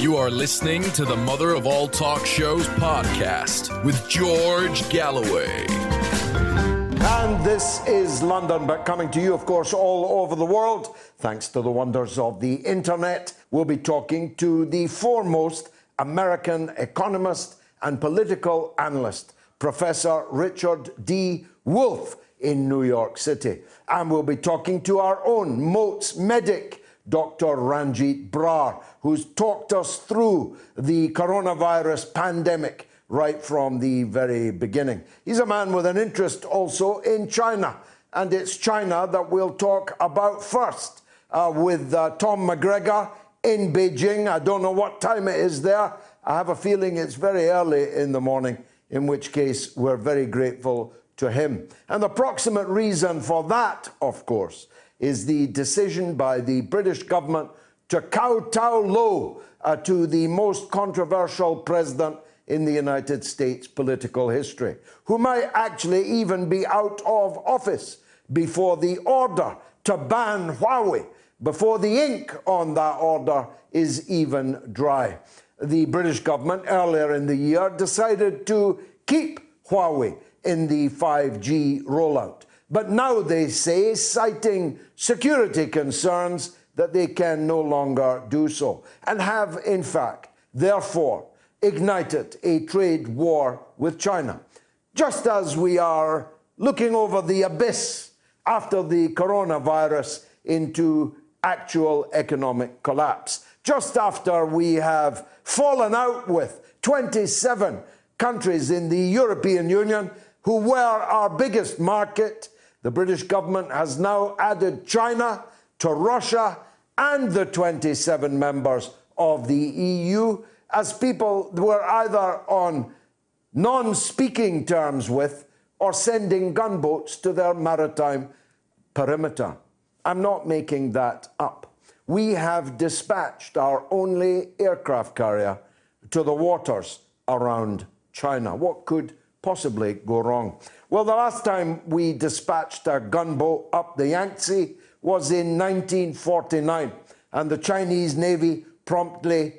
You are listening to the Mother of All Talk Shows podcast with George Galloway. And this is London, but coming to you, of course, all over the world, thanks to the wonders of the internet. We'll be talking to the foremost American economist and political analyst, Professor Richard D. Wolff in New York City. And we'll be talking to our own Moats medic, Dr. Ranjeet Brar, who's talked us through the coronavirus pandemic right from the very beginning. He's a man with an interest also in China, and it's China that we'll talk about first uh, with uh, Tom McGregor in Beijing. I don't know what time it is there. I have a feeling it's very early in the morning, in which case we're very grateful to him. And the proximate reason for that, of course, is the decision by the British government to kowtow low uh, to the most controversial president in the United States political history, who might actually even be out of office before the order to ban Huawei, before the ink on that order is even dry. The British government earlier in the year decided to keep Huawei in the 5G rollout. But now they say, citing security concerns, that they can no longer do so, and have, in fact, therefore, ignited a trade war with China. Just as we are looking over the abyss after the coronavirus into actual economic collapse, just after we have fallen out with 27 countries in the European Union who were our biggest market the British government has now added China to Russia and the 27 members of the EU as people were either on non speaking terms with or sending gunboats to their maritime perimeter. I'm not making that up. We have dispatched our only aircraft carrier to the waters around China. What could possibly go wrong? Well, the last time we dispatched a gunboat up the Yangtze was in 1949, and the Chinese Navy promptly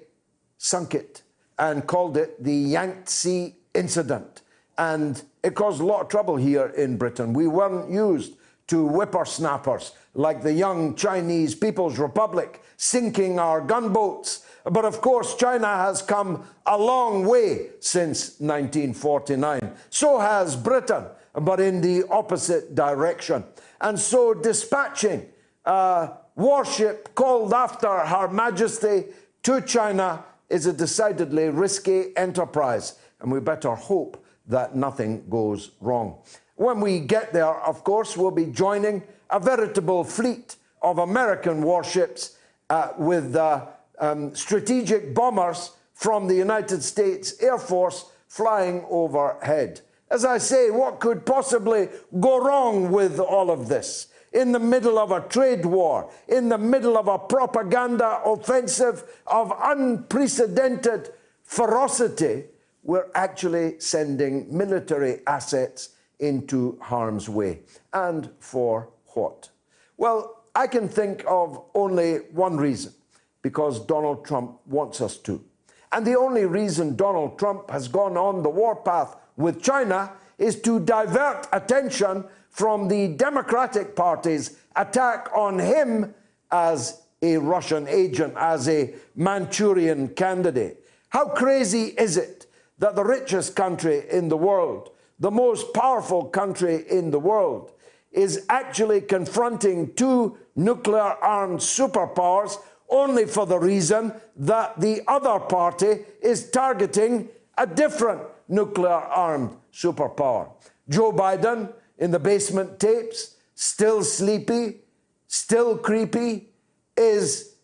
sunk it and called it the Yangtze Incident. And it caused a lot of trouble here in Britain. We weren't used to whippersnappers like the young Chinese People's Republic sinking our gunboats. But of course, China has come a long way since 1949. So has Britain but in the opposite direction. And so, dispatching a warship called after Her Majesty to China is a decidedly risky enterprise, and we better hope that nothing goes wrong. When we get there, of course, we'll be joining a veritable fleet of American warships uh, with uh, um, strategic bombers from the United States Air Force flying overhead. As I say, what could possibly go wrong with all of this? In the middle of a trade war, in the middle of a propaganda offensive of unprecedented ferocity, we're actually sending military assets into harm's way. And for what? Well, I can think of only one reason because Donald Trump wants us to. And the only reason Donald Trump has gone on the warpath with China is to divert attention from the Democratic Party's attack on him as a Russian agent, as a Manchurian candidate. How crazy is it that the richest country in the world, the most powerful country in the world, is actually confronting two nuclear armed superpowers only for the reason that the other party is targeting a different nuclear armed superpower. Joe Biden, in the basement tapes, still sleepy, still creepy, is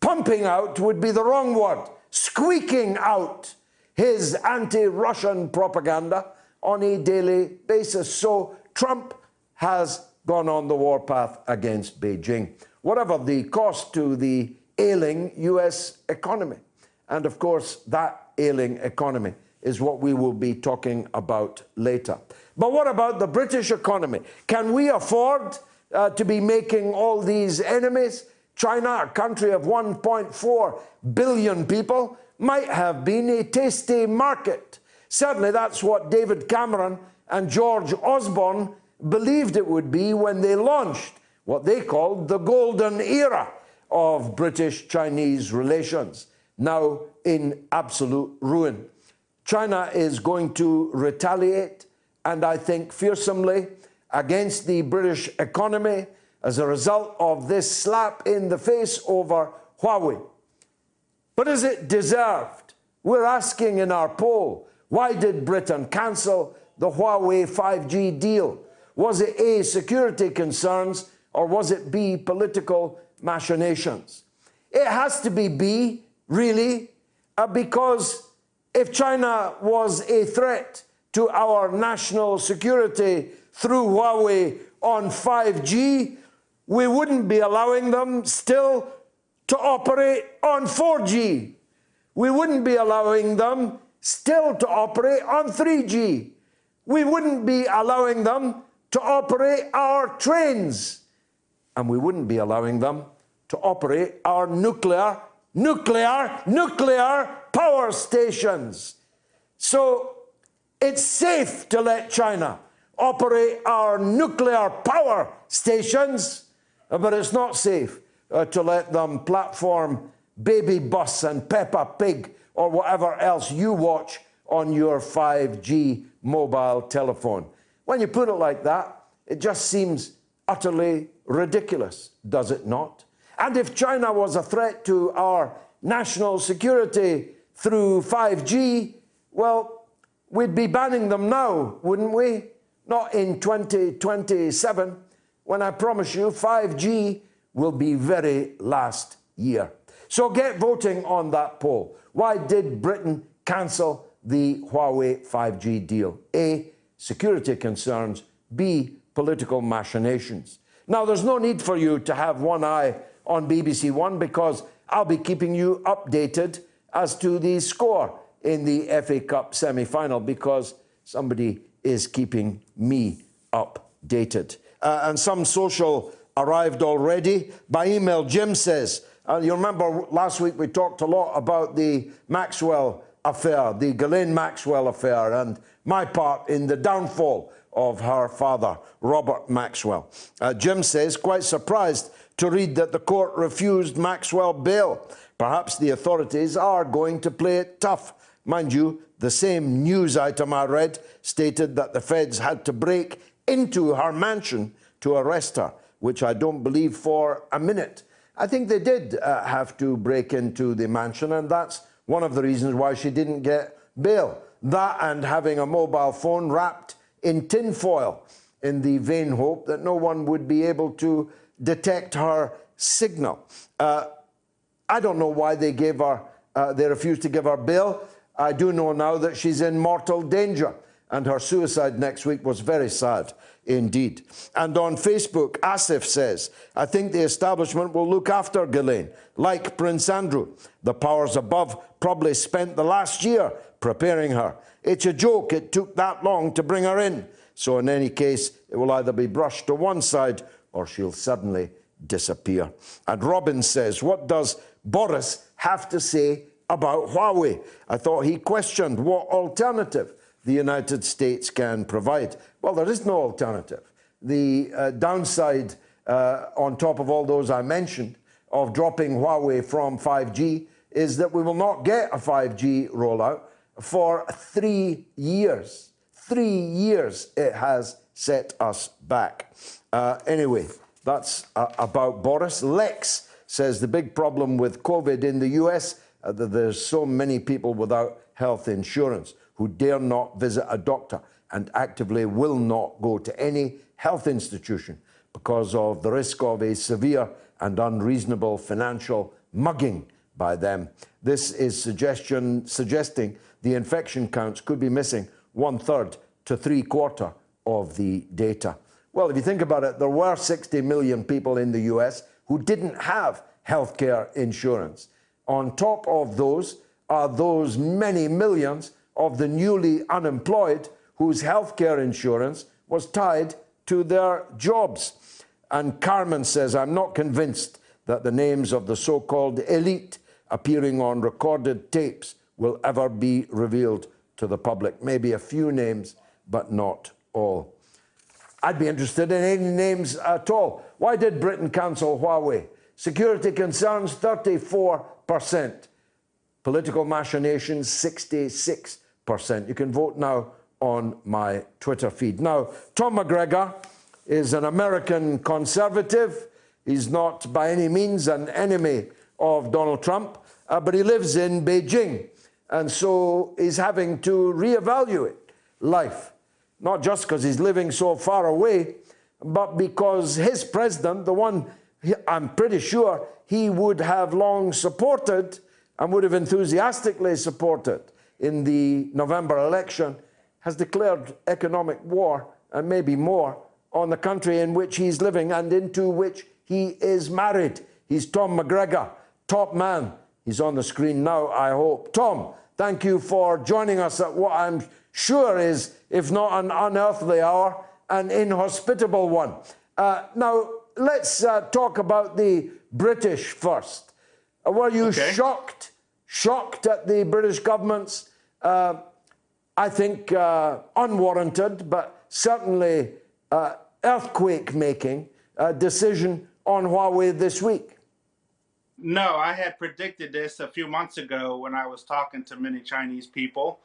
pumping out, would be the wrong word, squeaking out his anti Russian propaganda on a daily basis. So Trump has gone on the warpath against Beijing, whatever the cost to the ailing US economy. And of course, that ailing economy is what we will be talking about later. But what about the British economy? Can we afford uh, to be making all these enemies? China, a country of 1.4 billion people, might have been a tasty market. Certainly, that's what David Cameron and George Osborne believed it would be when they launched what they called the golden era of British Chinese relations, now in absolute ruin. China is going to retaliate, and I think fearsomely, against the British economy as a result of this slap in the face over Huawei. But is it deserved? We're asking in our poll why did Britain cancel the Huawei 5G deal? Was it A, security concerns, or was it B, political machinations? It has to be B, really, uh, because if China was a threat to our national security through Huawei on 5G, we wouldn't be allowing them still to operate on 4G. We wouldn't be allowing them still to operate on 3G. We wouldn't be allowing them to operate our trains. And we wouldn't be allowing them to operate our nuclear, nuclear, nuclear power stations. So it's safe to let China operate our nuclear power stations, but it's not safe uh, to let them platform Baby Bus and Peppa Pig or whatever else you watch on your 5G mobile telephone. When you put it like that, it just seems utterly ridiculous, does it not? And if China was a threat to our national security through 5G, well, we'd be banning them now, wouldn't we? Not in 2027, when I promise you 5G will be very last year. So get voting on that poll. Why did Britain cancel the Huawei 5G deal? A. Security concerns. B. Political machinations. Now, there's no need for you to have one eye on BBC One because I'll be keeping you updated as to the score in the FA Cup semi final because somebody is keeping me updated. Uh, and some social arrived already. By email, Jim says, uh, you remember last week we talked a lot about the Maxwell affair, the Ghislaine Maxwell affair, and my part in the downfall of her father, Robert Maxwell. Uh, Jim says, quite surprised to read that the court refused Maxwell bail. Perhaps the authorities are going to play it tough. Mind you, the same news item I read stated that the feds had to break into her mansion to arrest her, which I don't believe for a minute. I think they did uh, have to break into the mansion, and that's one of the reasons why she didn't get bail. That and having a mobile phone wrapped in tinfoil in the vain hope that no one would be able to detect her signal. Uh, I don't know why they gave her, uh, they refused to give her bail. I do know now that she's in mortal danger, and her suicide next week was very sad indeed. And on Facebook, Asif says, I think the establishment will look after Ghislaine, like Prince Andrew. The powers above probably spent the last year preparing her. It's a joke it took that long to bring her in. So, in any case, it will either be brushed to one side or she'll suddenly disappear. And Robin says, What does Boris have to say about Huawei? I thought he questioned what alternative the United States can provide. Well, there is no alternative. The uh, downside, uh, on top of all those I mentioned, of dropping Huawei from 5G is that we will not get a 5G rollout for three years. Three years it has set us back. Uh, anyway, that's uh, about Boris. Lex says the big problem with COVID in the US uh, that there's so many people without health insurance who dare not visit a doctor and actively will not go to any health institution because of the risk of a severe and unreasonable financial mugging by them. This is suggestion, suggesting the infection counts could be missing one third to three quarter of the data. Well, if you think about it, there were 60 million people in the US who didn't have healthcare insurance. On top of those are those many millions of the newly unemployed whose healthcare insurance was tied to their jobs. And Carmen says, I'm not convinced that the names of the so called elite appearing on recorded tapes will ever be revealed to the public. Maybe a few names, but not all. I'd be interested in any names at all. Why did Britain cancel Huawei? Security concerns 34%. Political machinations 66%. You can vote now on my Twitter feed. Now, Tom McGregor is an American conservative. He's not by any means an enemy of Donald Trump, uh, but he lives in Beijing. And so he's having to reevaluate life, not just because he's living so far away, but because his president, the one I'm pretty sure he would have long supported and would have enthusiastically supported in the November election, has declared economic war and maybe more on the country in which he's living and into which he is married. He's Tom McGregor, top man. He's on the screen now, I hope. Tom, thank you for joining us at what I'm sure is, if not an unearthly hour, an inhospitable one. Uh, now, let's uh, talk about the British first. Were you okay. shocked, shocked at the British government's, uh, I think, uh, unwarranted, but certainly uh, earthquake making decision on Huawei this week? No, I had predicted this a few months ago when I was talking to many Chinese people.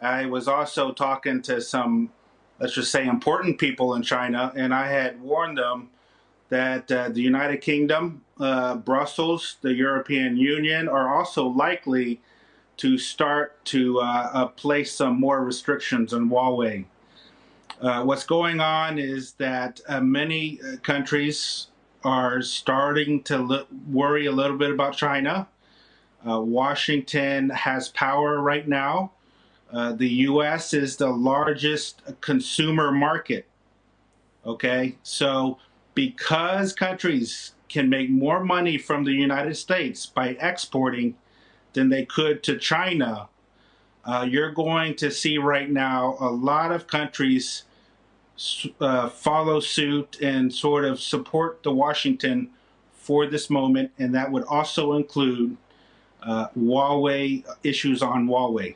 I was also talking to some, let's just say, important people in China, and I had warned them that uh, the United Kingdom, uh, Brussels, the European Union are also likely to start to uh, uh place some more restrictions on Huawei. Uh, what's going on is that uh, many countries are starting to worry a little bit about China. Washington has power right now. the U.S. is the largest consumer market. Okay, so because countries can make more money from the United States by exporting than they could to China, uh, you're going to see right now a lot of countries uh, follow suit and sort of support the Washington for this moment, and that would also include uh, Huawei issues on Huawei.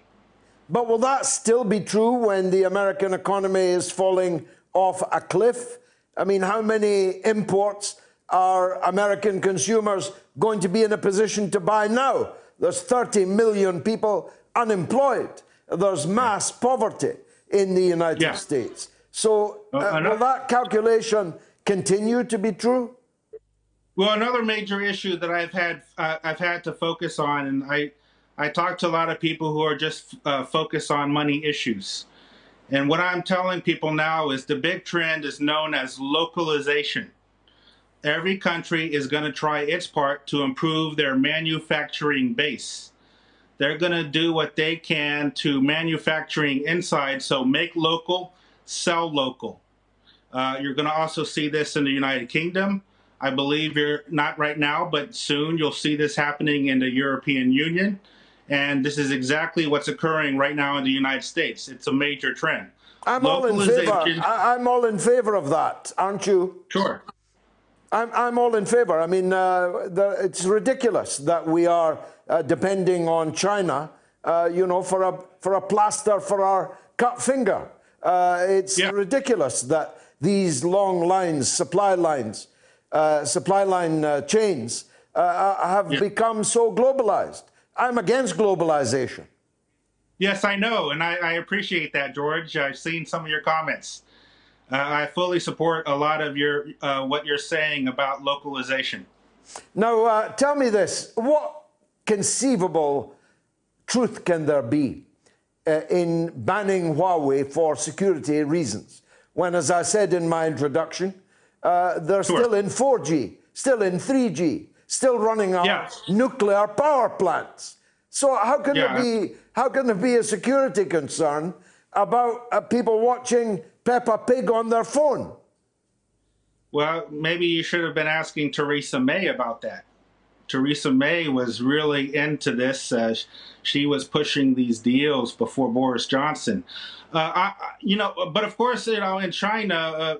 But will that still be true when the American economy is falling off a cliff? I mean, how many imports are American consumers going to be in a position to buy now? There's 30 million people unemployed. There's mass poverty in the United yeah. States. So, uh, uh, will that calculation continue to be true? Well, another major issue that I've had uh, I've had to focus on, and I I talk to a lot of people who are just uh, focused on money issues. And what I'm telling people now is the big trend is known as localization. Every country is going to try its part to improve their manufacturing base. They're going to do what they can to manufacturing inside, so make local, sell local. Uh, you're going to also see this in the United Kingdom. I believe you're not right now, but soon you'll see this happening in the European Union. And this is exactly what's occurring right now in the United States. It's a major trend. I'm all in favor. I, am all in favor of that, aren't you? Sure. I'm, I'm all in favor. I mean, uh, the, it's ridiculous that we are uh, depending on China, uh, you know, for a, for a plaster for our cut finger. Uh, it's yeah. ridiculous that these long lines, supply lines, uh, supply line uh, chains have yeah. become so globalized. I'm against globalization. Yes, I know, and I, I appreciate that, George. I've seen some of your comments. Uh, I fully support a lot of your uh, what you're saying about localization. Now, uh, tell me this: what conceivable truth can there be uh, in banning Huawei for security reasons? when, as I said in my introduction, uh, they're sure. still in 4G, still in 3G, still running on yeah. nuclear power plants. So how can yeah. there be how can there be a security concern about uh, people watching Peppa Pig on their phone? Well, maybe you should have been asking Theresa May about that. Theresa May was really into this. Uh, she was pushing these deals before Boris Johnson. Uh, I, you know, but of course, you know, in China, uh,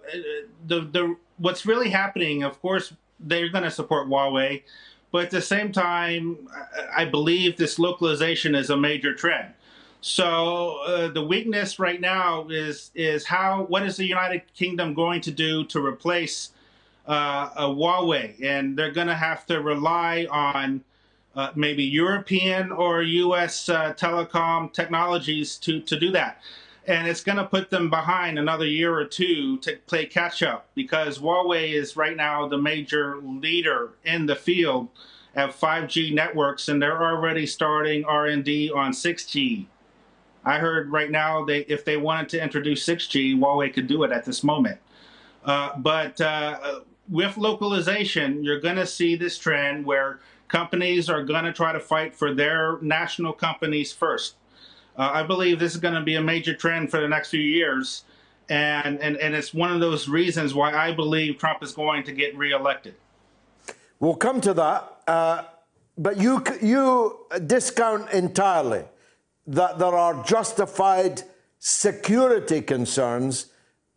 the the what's really happening, of course, they're going to support Huawei, but at the same time, I believe this localization is a major trend. So uh, the weakness right now is is how what is the United Kingdom going to do to replace uh, Huawei, and they're going to have to rely on uh, maybe European or U.S. Uh, telecom technologies to to do that, and it's going to put them behind another year or two to play catch up because Huawei is right now the major leader in the field of 5G networks, and they're already starting R&D on 6G I heard right now they if they wanted to introduce 6G, Huawei could do it at this moment. Uh, but uh, with localization, you're going to see this trend where companies are going to try to fight for their national companies first. Uh, I believe this is going to be a major trend for the next few years. And, and, and it's one of those reasons why I believe Trump is going to get reelected. We'll come to that. Uh, but you, you discount entirely that there are justified security concerns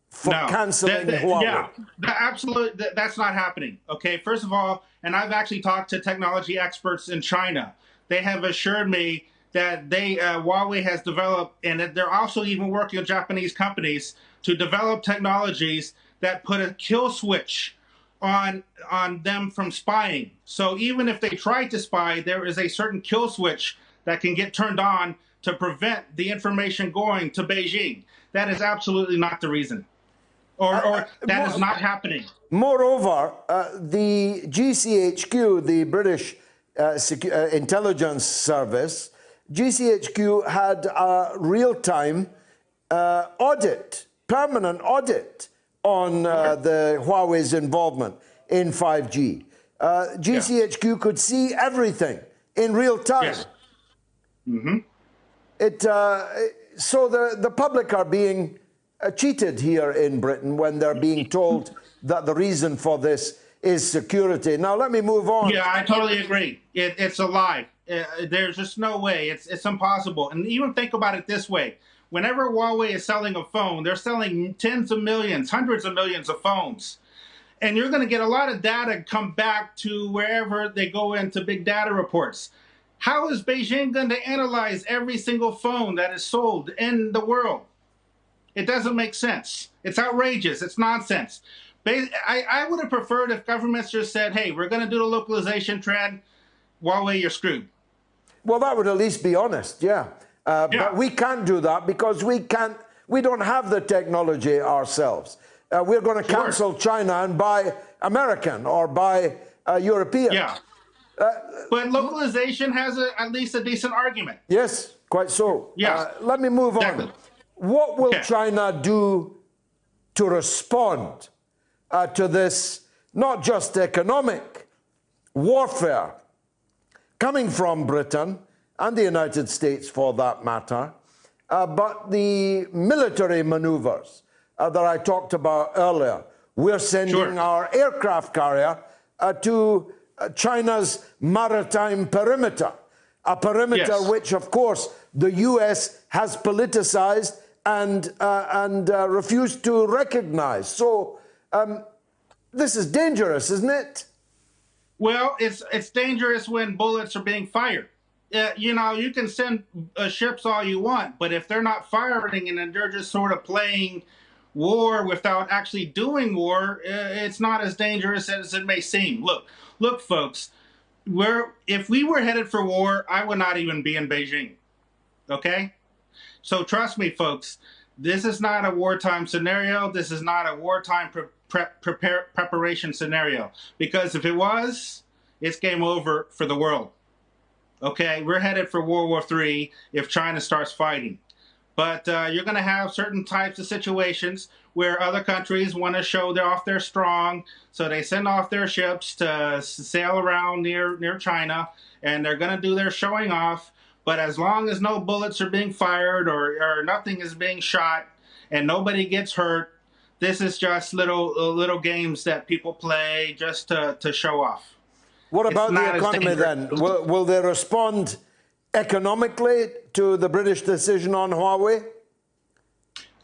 for no, canceling that, that, Huawei. Yeah, that, absolutely. That, that's not happening. Okay, first of all, and I've actually talked to technology experts in China. They have assured me that they uh, Huawei has developed, and that they're also even working with Japanese companies to develop technologies that put a kill switch on on them from spying. So even if they try to spy, there is a certain kill switch that can get turned on to prevent the information going to Beijing. That is absolutely not the reason. Or, or uh, that is not happening. Moreover, uh, the GCHQ, the British uh, uh, Intelligence Service, GCHQ had a real time uh, audit, permanent audit on uh, the Huawei's involvement in 5G. GCHQ yeah. could see everything in real time. Yes. Mm-hmm it, uh, so the, the public are being uh, cheated here in Britain when they're being told that the reason for this is security. Now, let me move on. Yeah, I totally agree. It, it's a lie. Uh, there's just no way. It's, it's impossible. And even think about it this way. Whenever Huawei is selling a phone, they're selling tens of millions, hundreds of millions of phones. And you're going to get a lot of data come back to wherever they go into big data reports. How is Beijing going to analyze every single phone that is sold in the world? It doesn't make sense. It's outrageous. It's nonsense. I, I would have preferred if governments just said, hey, we're going to do the localization trend. Huawei, you're screwed. Well, that would at least be honest, yeah. Uh, yeah. But we can't do that because we can't. We don't have the technology ourselves. Uh, we're going to sure. cancel China and buy American or buy uh, European. Yeah. Uh, but localization has a, at least a decent argument. Yes, quite so. Yeah. Uh, let me move exactly. on. What will okay. China do to respond uh, to this, not just economic warfare coming from Britain and the United States for that matter, uh, but the military maneuvers uh, that I talked about earlier? We're sending sure. our aircraft carrier uh, to China's maritime perimeter, a perimeter yes. which, of course, the US has politicized and, uh, and uh, refused to recognize. So um, this is dangerous, isn't it? Well, it's, it's dangerous when bullets are being fired. Uh, you know, you can send uh, ships all you want, but if they're not firing and they're just sort of playing war without actually doing war, uh, it's not as dangerous as it may seem. Look, look, folks, we're, if we were headed for war, I would not even be in Beijing. Okay? So trust me, folks, this is not a wartime scenario. This is not a wartime pre- pre- prepare- preparation scenario. Because if it was, it's game over for the world. Okay? We're headed for World War III if China starts fighting. But uh, you're going to have certain types of situations where other countries want to show they're off they're strong, so they send off their ships to sail around near near China, and they're going to do their showing off. But as long as no bullets are being fired or, or nothing is being shot and nobody gets hurt, this is just little uh, little games that people play just to, to show off. What about the economy then? Will, will they respond economically to the British decision on Huawei?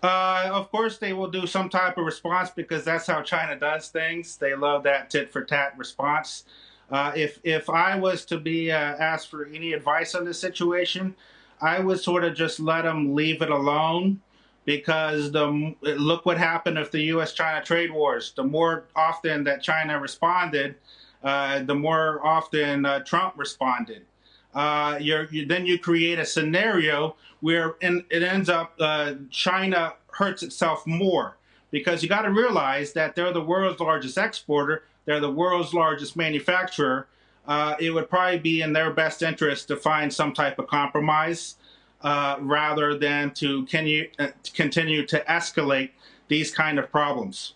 Uh, of course, they will do some type of response because that's how China does things. They love that tit for tat response. Uh, if if I was to be uh, asked for any advice on this situation, I would sort of just let them leave it alone because the look what happened if the U.S.-China trade wars. The more often that China responded, uh, the more often uh, Trump responded. Uh, you, then you create a scenario where in, it ends up uh, China hurts itself more because you got to realize that they're the world's largest exporter they're the world's largest manufacturer. Uh, it would probably be in their best interest to find some type of compromise uh, rather than to continue, uh, continue to escalate these kind of problems.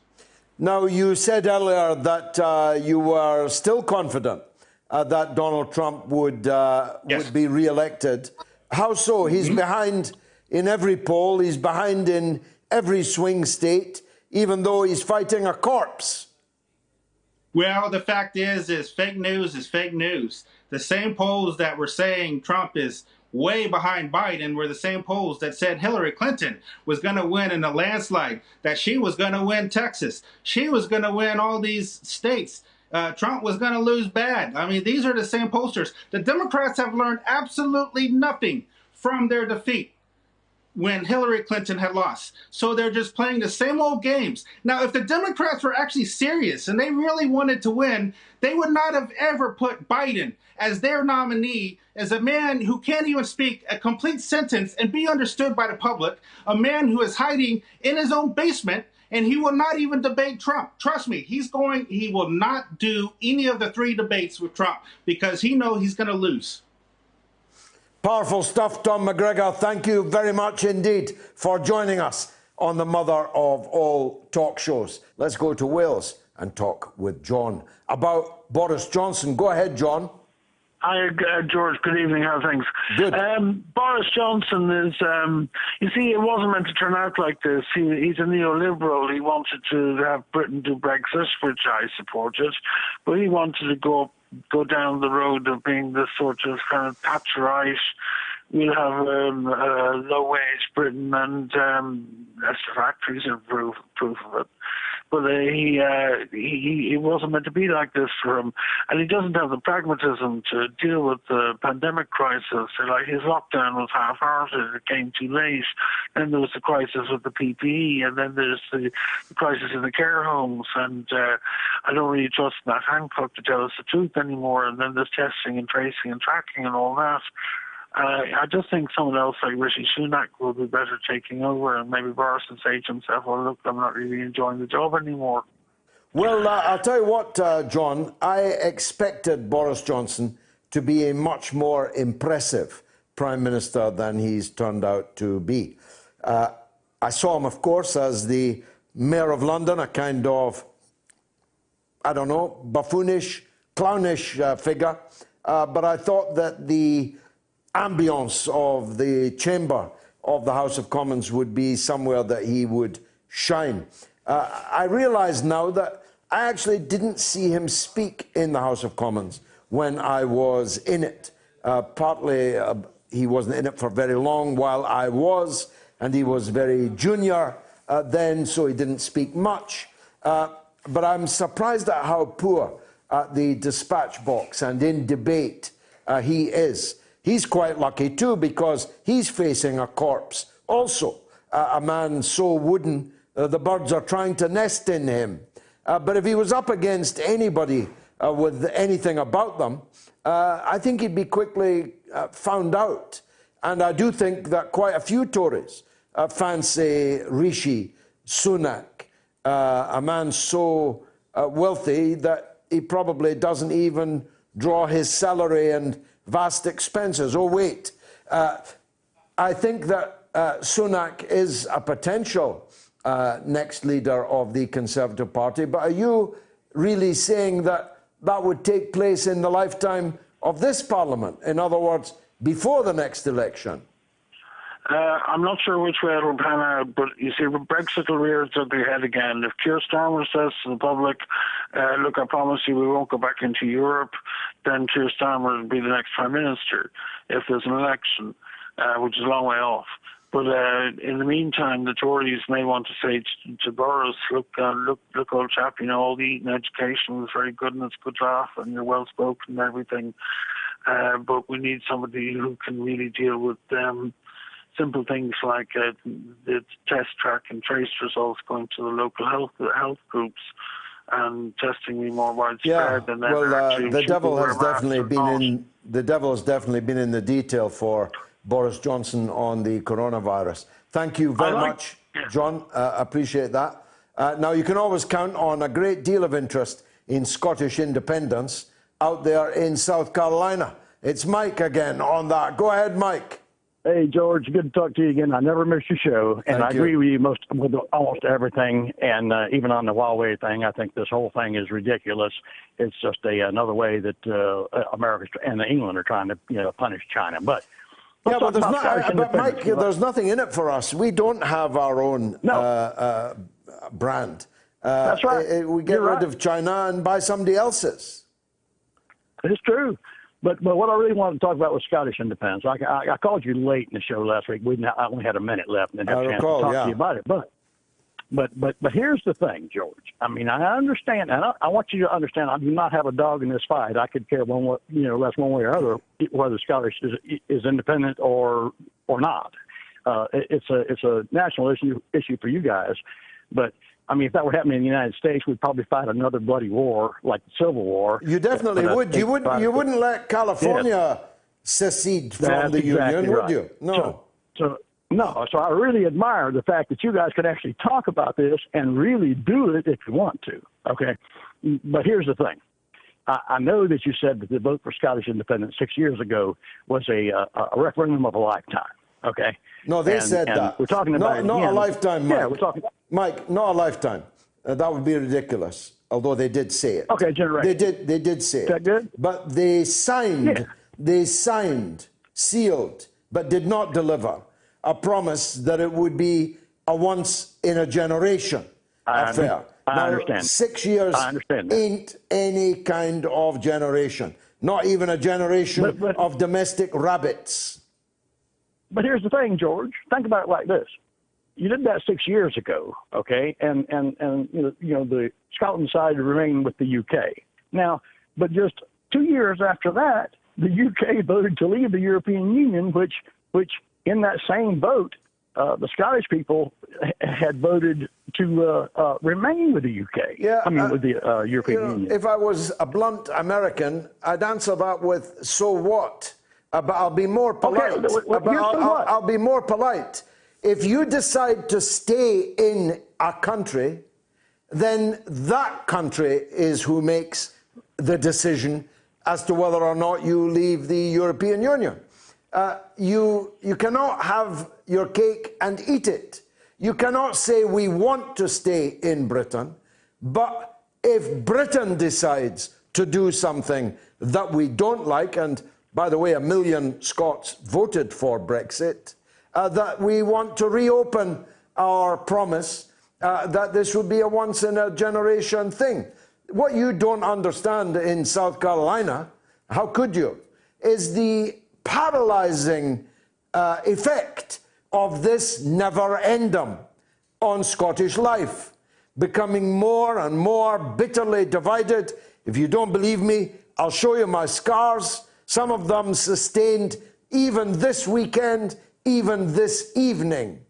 Now, you said earlier that uh, you were still confident uh, that Donald Trump would, uh, yes. would be re-elected. How so? He's mm-hmm. behind in every poll. He's behind in every swing state, even though he's fighting a corpse. Well, the fact is, is fake news is fake news. The same polls that were saying Trump is way behind Biden were the same polls that said Hillary Clinton was going to win in a landslide, that she was going to win Texas, she was going to win all these states. Uh, Trump was going to lose bad. I mean, these are the same posters. The Democrats have learned absolutely nothing from their defeat when Hillary Clinton had lost. So they're just playing the same old games. Now, if the Democrats were actually serious and they really wanted to win, they would not have ever put Biden as their nominee, as a man who can't even speak a complete sentence and be understood by the public, a man who is hiding in his own basement. And he will not even debate Trump. Trust me, he's going, he will not do any of the three debates with Trump because he knows he's going to lose. Powerful stuff, Tom McGregor. Thank you very much indeed for joining us on the mother of all talk shows. Let's go to Wales and talk with John about Boris Johnson. Go ahead, John. Hi, uh, George. Good evening. How are things? Good. Um, Boris Johnson is, um, you see, it wasn't meant to turn out like this. He, he's a neoliberal. He wanted to have Britain do Brexit, which I supported, but he wanted to go go down the road of being this sort of kind of Thatcherite. We'll have um, a low wage Britain, and um, that's the factories are proof, proof of it but he, uh, he he wasn't meant to be like this for him, and he doesn't have the pragmatism to deal with the pandemic crisis. So, like his lockdown was half-hearted; it came too late. Then there was the crisis with the PPE, and then there's the, the crisis in the care homes. And uh, I don't really trust Matt Hancock to tell us the truth anymore. And then there's testing and tracing and tracking and all that. Uh, I just think someone else like Rishi Sunak will be better taking over, and maybe Boris can say to himself, "Well, look, I'm not really enjoying the job anymore." Well, uh, I'll tell you what, uh, John. I expected Boris Johnson to be a much more impressive prime minister than he's turned out to be. Uh, I saw him, of course, as the mayor of London, a kind of, I don't know, buffoonish, clownish uh, figure. Uh, but I thought that the ambience of the chamber of the House of Commons would be somewhere that he would shine. Uh, I realize now that I actually didn't see him speak in the House of Commons when I was in it. Uh, partly uh, he wasn't in it for very long while I was, and he was very junior uh, then, so he didn't speak much. Uh, but I'm surprised at how poor at the dispatch box and in debate uh, he is. He's quite lucky too because he's facing a corpse also, uh, a man so wooden uh, the birds are trying to nest in him. Uh, but if he was up against anybody uh, with anything about them, uh, I think he'd be quickly uh, found out. And I do think that quite a few Tories fancy Rishi Sunak, a man so wealthy that he probably doesn't even draw his salary and vast expenses. Oh, wait. Uh, I think that uh, Sunak is a potential uh, next leader of the Conservative Party, but are you really saying that that would take place in the lifetime of this Parliament? In other words, before the next election? Uh, I'm not sure which way it'll pan out, but you see, Brexit will rear its ugly head again. If Keir Starmer says to the public, uh, look, I promise you we won't go back into Europe, then Keir Starmer will be the next Prime Minister if there's an election, uh, which is a long way off. But uh, in the meantime, the Tories may want to say to, to Boris, "Look, uh, look, look, old chap. You know, all the education was very good and it's good laugh and you're well spoken and everything. Uh, but we need somebody who can really deal with um, simple things like uh, the test track and trace results going to the local health health groups." And testing be more widespread. Yeah, well, uh, the devil has definitely been in the devil has definitely been in the detail for Boris Johnson on the coronavirus. Thank you very like, much, John. Uh, appreciate that. Uh, now, you can always count on a great deal of interest in Scottish independence out there in South Carolina. It's Mike again on that. Go ahead, Mike. Hey, George. Good to talk to you again. I never miss your show, and Thank I agree with you most with almost everything. And uh, even on the Huawei thing, I think this whole thing is ridiculous. It's just a another way that uh, America and England are trying to you know punish China. But yeah, but there's not. But Mike, there's nothing in it for us. We don't have our own no. uh, uh, brand. Uh, That's right. We get You're rid right. of China and buy somebody else's. It's true. But but what I really wanted to talk about was Scottish independence. I, I, I called you late in the show last week. We I only had a minute left and didn't have a chance recall, to talk yeah. to you about it. But but but but here's the thing, George. I mean, I understand, and I, I want you to understand. I do not have a dog in this fight. I could care one, you know, less one way or other whether Scottish is is independent or or not. Uh, it, it's a it's a national issue issue for you guys, but I mean, if that were happening in the United States, we'd probably fight another bloody war like the Civil War. You definitely But would. You wouldn't. You wouldn't let California secede from That's the exactly union, right. would you? No. So, so no. So I really admire the fact that you guys could actually talk about this and really do it if you want to. Okay. But here's the thing. I, I know that you said that the vote for Scottish independence six years ago was a, uh, a referendum of a lifetime. Okay. No, they And- said and that. We're talking about not, not a lifetime, Mike. Yeah, we're talking. Mike, not a lifetime. Uh, that would be ridiculous. Although they did say it. Okay, generation. They did. They did say Is that it. good? But they signed. Yeah. They signed, sealed, but did not deliver a promise that it would be a once in a generation I affair. I now, understand. Six years I understand ain't any kind of generation. Not even a generation But- but- of domestic rabbits. But here's the thing, George. Think about it like this: you did that six years ago, okay? And and and you know, you know the Scotland side remained with the UK. Now, but just two years after that, the UK voted to leave the European Union, which which in that same vote, uh, the Scottish people had voted to uh, uh, remain with the UK. Yeah, I mean uh, with the uh, European You know, Union. if I was a blunt American, I'd answer that with "so what?" But I'll be more polite. well, but I'll, I'll- I'll be more polite. If you decide to stay in a country, then that country is who makes the decision as to whether or not you leave the European Union. Uh, you, you cannot have your cake and eat it. You cannot say we want to stay in Britain, but if Britain decides to do something that we don't like, and by the way, a million Scots voted for Brexit, uh, that we want to reopen our promise uh, that this would be a once in a generation thing. What you don't understand in South Carolina, how could you, is the paralyzing uh, effect of this never endum on Scottish life, becoming more and more bitterly divided. If you don't believe me, I'll show you my scars, some of them sustained even this weekend, even this evening.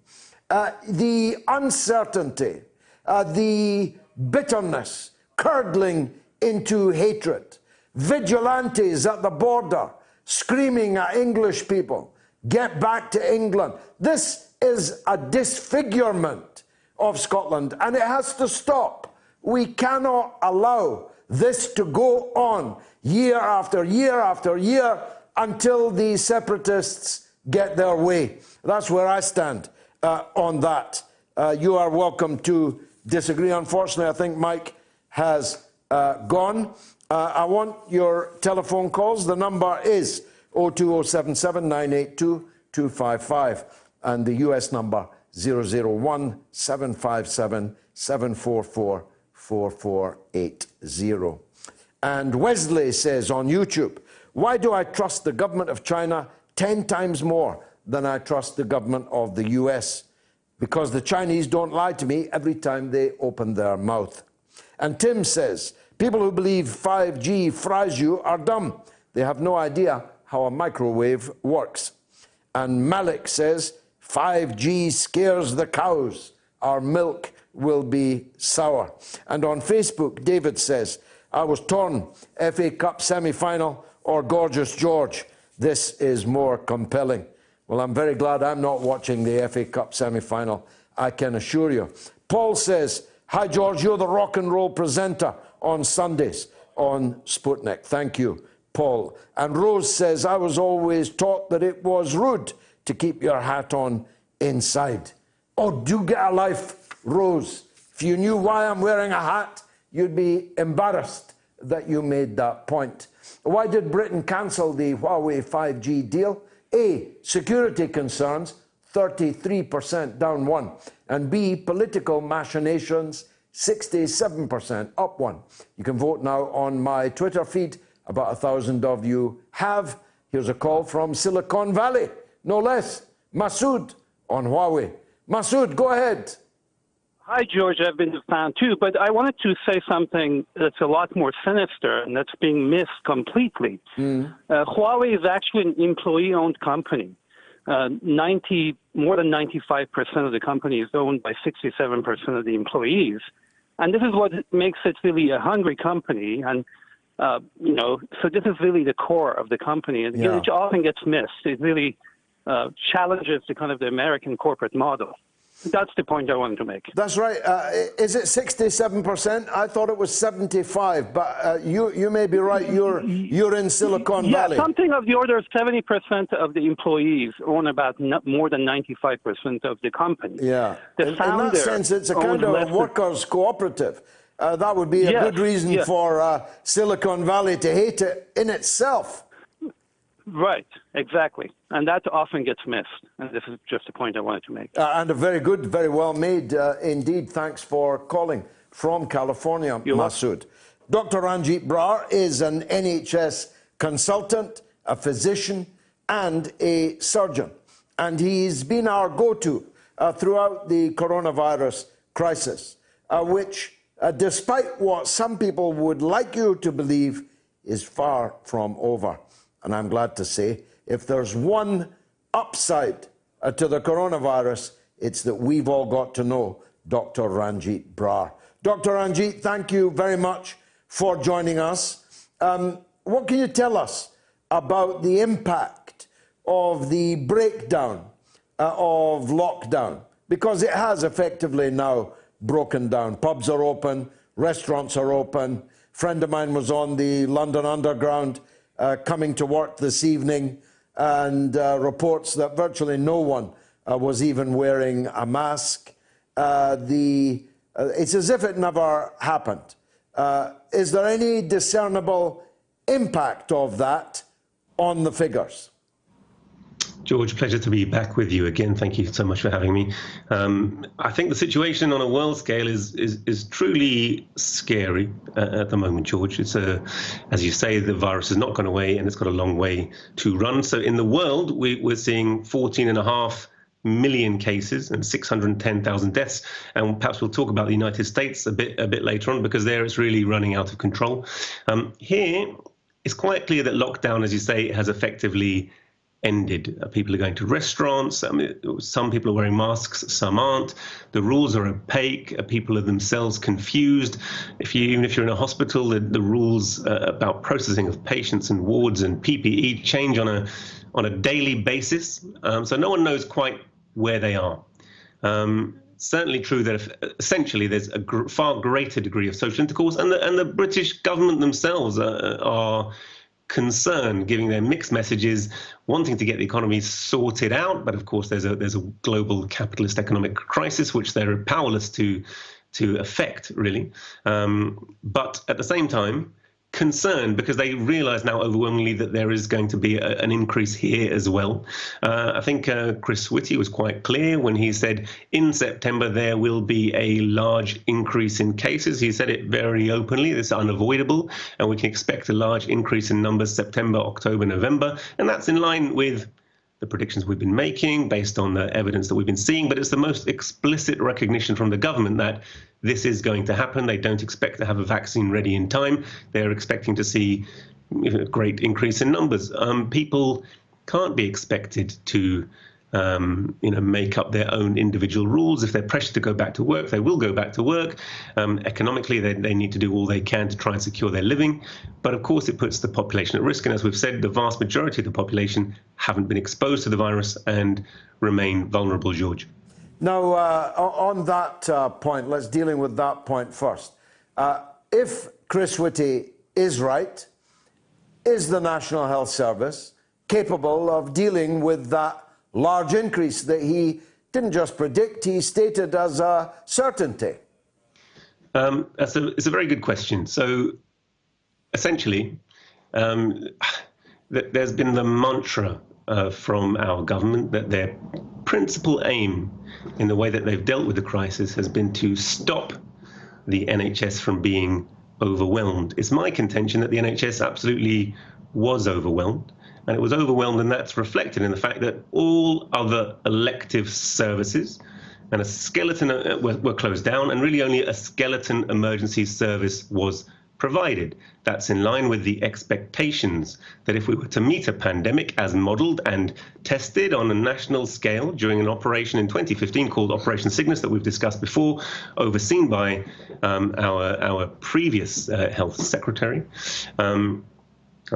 Uh, the uncertainty, uh, the bitterness curdling into hatred, vigilantes at the border screaming at English people, get back to England. This is a disfigurement of Scotland and it has to stop. We cannot allow this to go on year after year after year until the separatists get their way. That's where I stand uh, on that. Uh, you are welcome to disagree. Unfortunately, I think Mike has uh, gone. Uh, I want your telephone calls. The number is 02077 982 255 and the US number 001 757 744 4480. And Wesley says on YouTube, why do I trust the government of China 10 times more than I trust the government of the US? Because the Chinese don't lie to me every time they open their mouth. And Tim says, people who believe 5G fries you are dumb. They have no idea how a microwave works. And Malik says, 5G scares the cows. Our milk will be sour. And on Facebook, David says, I was torn. FA Cup semi final or Gorgeous George. This is more compelling. Well, I'm very glad I'm not watching the FA Cup semi final, I can assure you. Paul says, Hi, George, you're the rock and roll presenter on Sundays on Sputnik. Thank you, Paul. And Rose says, I was always taught that it was rude to keep your hat on inside. Oh, do get a life, Rose. If you knew why I'm wearing a hat, you'd be embarrassed that you made that point. Why did Britain cancel the Huawei 5G deal? A. Security concerns, 33% down one. And B. Political machinations, 67% up one. You can vote now on my Twitter feed. About a thousand of you have. Here's a call from Silicon Valley, no less. Masood on Huawei. Masood, go ahead. Hi, George. I've been a fan too, but I wanted to say something that's a lot more sinister and that's being missed completely. Mm. Uh, Huawei is actually an employee owned company. Uh, 90, more than 95% of the company is owned by 67% of the employees. And this is what makes it really a hungry company. And, uh, you know, so this is really the core of the company. And yeah. it often gets missed. It really uh, challenges the kind of the American corporate model. That's the point I wanted to make. That's right. Uh, is it 67%? I thought it was 75, but uh, you you may be right. You're you're in Silicon yeah, Valley. Yeah, something of the order of 70% of the employees own about more than 95% of the company. Yeah. The in, in that sense, it's a kind of workers' cooperative. Uh, that would be a yes, good reason yes. for uh, Silicon Valley to hate it in itself. Right, exactly. And that often gets missed. And this is just a point I wanted to make. Uh, and a very good, very well made uh, indeed. Thanks for calling from California, You're Masood. Dr. Ranjeet Brar is an NHS consultant, a physician, and a surgeon. And he's been our go to uh, throughout the coronavirus crisis, uh, which, uh, despite what some people would like you to believe, is far from over. And I'm glad to say, if there's one upside uh, to the coronavirus, it's that we've all got to know Dr. Ranjeet Brar. Dr. Ranjeet, thank you very much for joining us. Um, what can you tell us about the impact of the breakdown uh, of lockdown? Because it has effectively now broken down. Pubs are open, restaurants are open. Friend of mine was on the London Underground uh, coming to work this evening and uh, reports that virtually no one uh, was even wearing a mask. Uh, the, it's as if it never happened. Is there any discernible impact of that on the figures? George, pleasure to be back with you again. Thank you so much for having me. Um, I think the situation on a world scale is is, is truly scary uh, at the moment, George. It's a, as you say, the virus has not gone away and it's got a long way to run. So in the world, we, we're seeing 14 and a half million cases and 610,000 deaths. And perhaps we'll talk about the United States a bit a bit later on because there it's really running out of control. Um, here, it's quite clear that lockdown, as you say, has effectively ended. Uh, people are going to restaurants. I mean, some people are wearing masks, some aren't. The rules are opaque. Uh, people are themselves confused. If you, even if you're in a hospital, the, the rules uh, about processing of patients and wards and PPE change on a on a daily basis. Um, so no one knows quite where they are. Um, certainly true that if, essentially there's a gr- far greater degree of social intercourse, and the, and the British government themselves are, are concern, giving their mixed messages, wanting to get the economy sorted out. But of course, there's a there's a global capitalist economic crisis which they're powerless to to affect, really. Um, but at the same time, concerned because they realize now overwhelmingly that there is going to be a, an increase here as well. Uh, I think uh, Chris Whitty was quite clear when he said in September there will be a large increase in cases. He said it very openly, it's unavoidable, and we can expect a large increase in numbers September, October, November, and that's in line with the predictions we've been making based on the evidence that we've been seeing, but it's the most explicit recognition from the government that this is going to happen. They don't expect to have a vaccine ready in time. They're expecting to see a great increase in numbers. Um, people can't be expected to um, you know, make up their own individual rules. If they're pressured to go back to work, they will go back to work. Um, economically, they, they need to do all they can to try and secure their living. But of course, it puts the population at risk. And as we've said, the vast majority of the population haven't been exposed to the virus and remain vulnerable, George. Now, uh, on that uh, point, let's dealing with that point first. Uh, if Chris Whitty is right, is the National Health Service capable of dealing with that large increase that he didn't just predict, he stated as a certainty? Um, that's a, it's a very good question. So essentially, um, there's been the mantra uh, from our government that their principal aim in the way that they've dealt with the crisis has been to stop the NHS from being overwhelmed. It's my contention that the NHS absolutely was overwhelmed and it was overwhelmed, and that's reflected in the fact that all other elective services and a skeleton uh, were, were closed down, and really only a skeleton emergency service was provided. That's in line with the expectations that if we were to meet a pandemic as modeled and tested on a national scale during an operation in 2015 called Operation Cygnus that we've discussed before, overseen by um, our, our previous uh, health secretary. Um,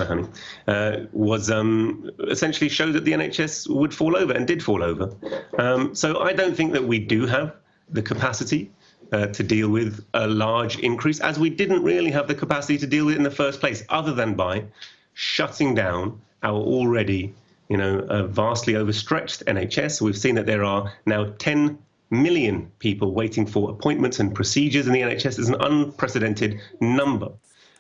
honey, uh, was um, essentially showed that the NHS would fall over and did fall over. Um, so I don't think that we do have the capacity uh, to deal with a large increase, as we didn't really have the capacity to deal with it in the first place, other than by shutting down our already, you know, uh, vastly overstretched NHS. We've seen that there are now 10 million people waiting for appointments and procedures in the NHS. is an unprecedented number.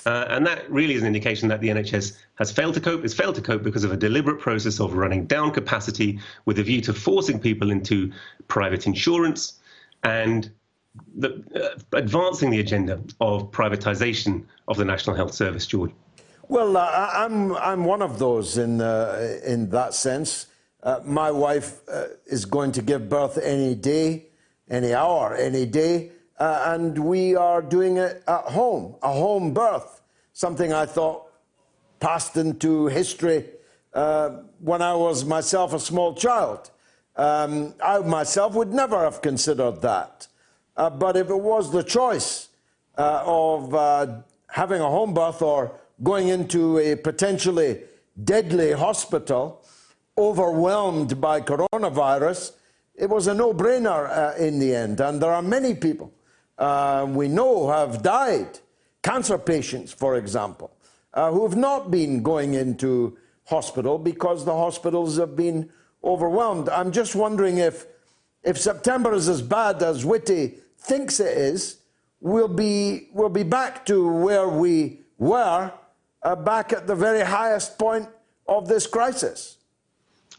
Uh, and that really is an indication that the NHS has failed to cope. It's failed to cope because of a deliberate process of running down capacity with a view to forcing people into private insurance and the, uh, advancing the agenda of privatization of the National Health Service, George. Well, uh, I'm, I'm one of those in, uh, in that sense. Uh, my wife uh, is going to give birth any day, any hour, any day. Uh, and we are doing it at home, a home birth, something I thought passed into history uh, when I was myself a small child. Um, I myself would never have considered that. Uh, but if it was the choice uh, of uh, having a home birth or going into a potentially deadly hospital, overwhelmed by coronavirus, it was a no brainer uh, in the end. And there are many people uh, we know have died, cancer patients, for example, uh, who have not been going into hospital because the hospitals have been overwhelmed. I'm just wondering if, if September is as bad as Whitty thinks it is, we'll be, we'll be back to where we were uh, back at the very highest point of this crisis.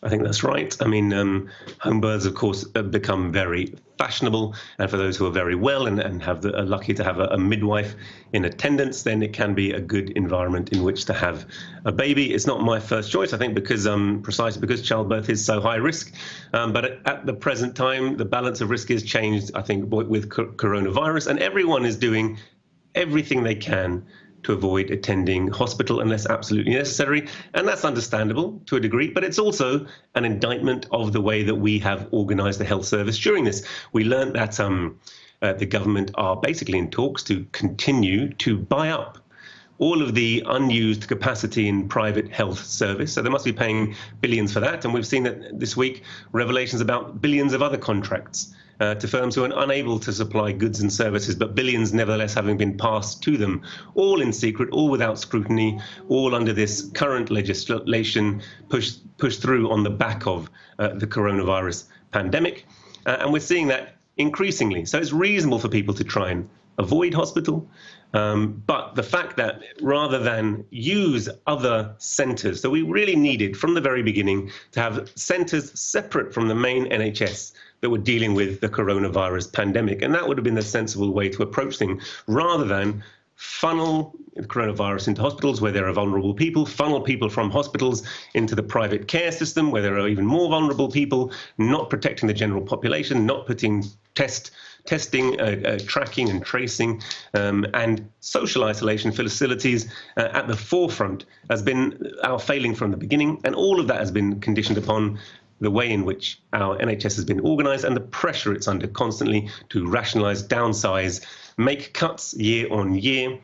I think that's right. I mean, um, home births, of course, have become very fashionable. And for those who are very well and, and have the, are lucky to have a, a, midwife in attendance, then it can be a good environment in which to have a baby. It's not my first choice, I think, because um, precisely because childbirth is so high risk. Um, but at, at, the present time, the balance of risk is changed, I think, with coronavirus. And everyone is doing everything they can to avoid attending hospital unless absolutely necessary. And that's understandable to a degree, but it's also an indictment of the way that we have organized the health service during this. We learned that um, uh, the government are basically in talks to continue to buy up all of the unused capacity in private health service. So they must be paying billions for that. And we've seen that this week revelations about billions of other contracts uh, to firms who are unable to supply goods and services, but billions nevertheless having been passed to them, all in secret, all without scrutiny, all under this current legislation pushed pushed through on the back of uh, the coronavirus pandemic. Uh, and we're seeing that increasingly. So it's reasonable for people to try and avoid hospital. Um, but the fact that rather than use other centres, so we really needed from the very beginning to have centres separate from the main NHS that were dealing with the coronavirus pandemic. And that would have been the sensible way to approach things rather than funnel coronavirus into hospitals where there are vulnerable people, funnel people from hospitals into the private care system where there are even more vulnerable people, not protecting the general population, not putting test testing, uh, uh, tracking, and tracing, um, and social isolation facilities uh, at the forefront has been our failing from the beginning, and all of that has been conditioned upon the way in which our NHS has been organised and the pressure it's under constantly to rationalise, downsize, make cuts year on year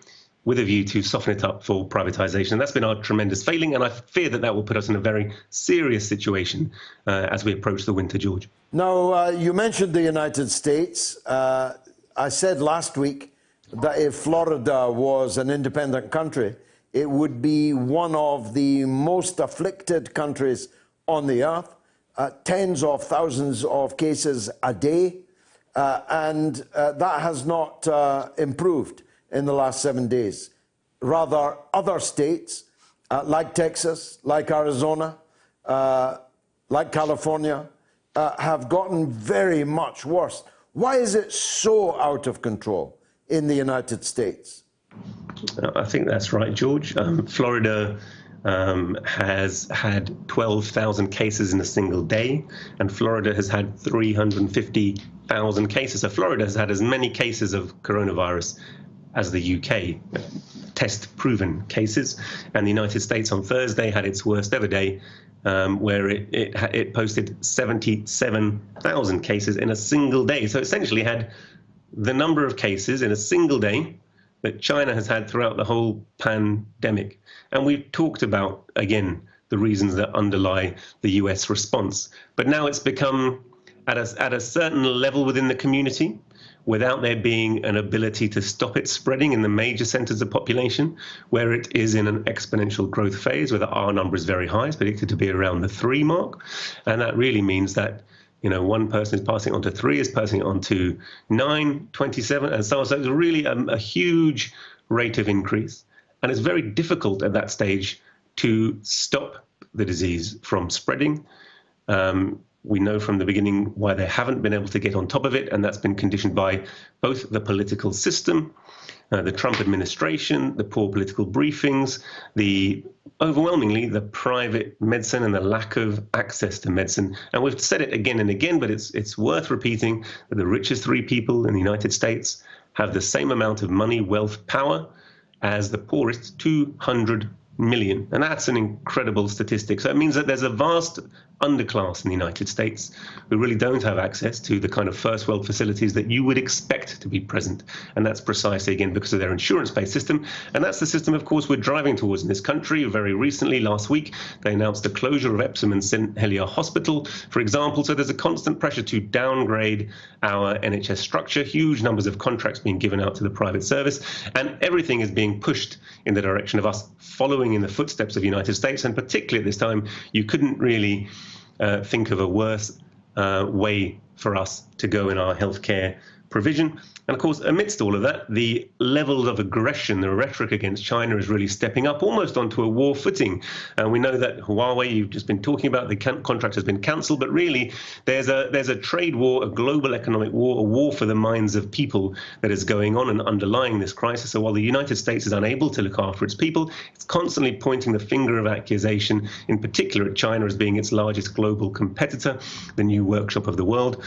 with a view to soften it up for privatisation. That's been our tremendous failing, and I fear that that will put us in a very serious situation uh, as we approach the winter, George. Now, uh, you mentioned the United States. Uh, I said last week that if Florida was an independent country, it would be one of the most afflicted countries on the earth uh, tens of thousands of cases a day, uh, and uh, that has not uh, improved in the last seven days. Rather, other states uh, like Texas, like Arizona, uh, like California, have gotten very much worse. Why is it so out of control in the United States? I think that's right, George. Um, Florida um, has had 12,000 cases in a single day, and Florida has had 350,000 cases. So Florida has had as many cases of coronavirus as the UK, test proven cases. And the United States on Thursday had its worst ever day, um, where it, it, it posted 77,000 cases in a single day. So essentially had the number of cases in a single day that China has had throughout the whole pandemic. And we've talked about, again, the reasons that underlie the US response. But now it's become at a, at a certain level within the community without there being an ability to stop it spreading in the major centers of population, where it is in an exponential growth phase, where the R number is very high, it's predicted to be around the three mark. And that really means that you know, one person is passing on to three, is passing on to nine, 27, and so on. So it's really a, a huge rate of increase. And it's very difficult at that stage to stop the disease from spreading. Um, we know from the beginning why they haven't been able to get on top of it, and that's been conditioned by both the political system uh, the Trump administration, the poor political briefings, the overwhelmingly the private medicine and the lack of access to medicine. And we've said it again and again, but it's it's worth repeating that the richest three people in the United States have the same amount of money, wealth, power as the poorest 200 million. And that's an incredible statistic. So it means that there's a vast underclass in the United States who really don't have access to the kind of first world facilities that you would expect to be present. And that's precisely, again, because of their insurance based system. And that's the system, of course, we're driving towards in this country. Very recently, last week, they announced the closure of Epsom and St. Helier Hospital, for example. So there's a constant pressure to downgrade our NHS structure, huge numbers of contracts being given out to the private service, and everything is being pushed in the direction of us following in the footsteps of the United States. And particularly at this time, you couldn't really uh, think of a worse uh, way for us to go in our healthcare provision. And of course, amidst all of that, the level of aggression, the rhetoric against China is really stepping up almost onto a war footing. And we know that Huawei, you've just been talking about, the contract has been cancelled, but really there's a there's a trade war, a global economic war, a war for the minds of people that is going on and underlying this crisis. So while the United States is unable to look after its people, it's constantly pointing the finger of accusation, in particular at China as being its largest global competitor, the new workshop of the world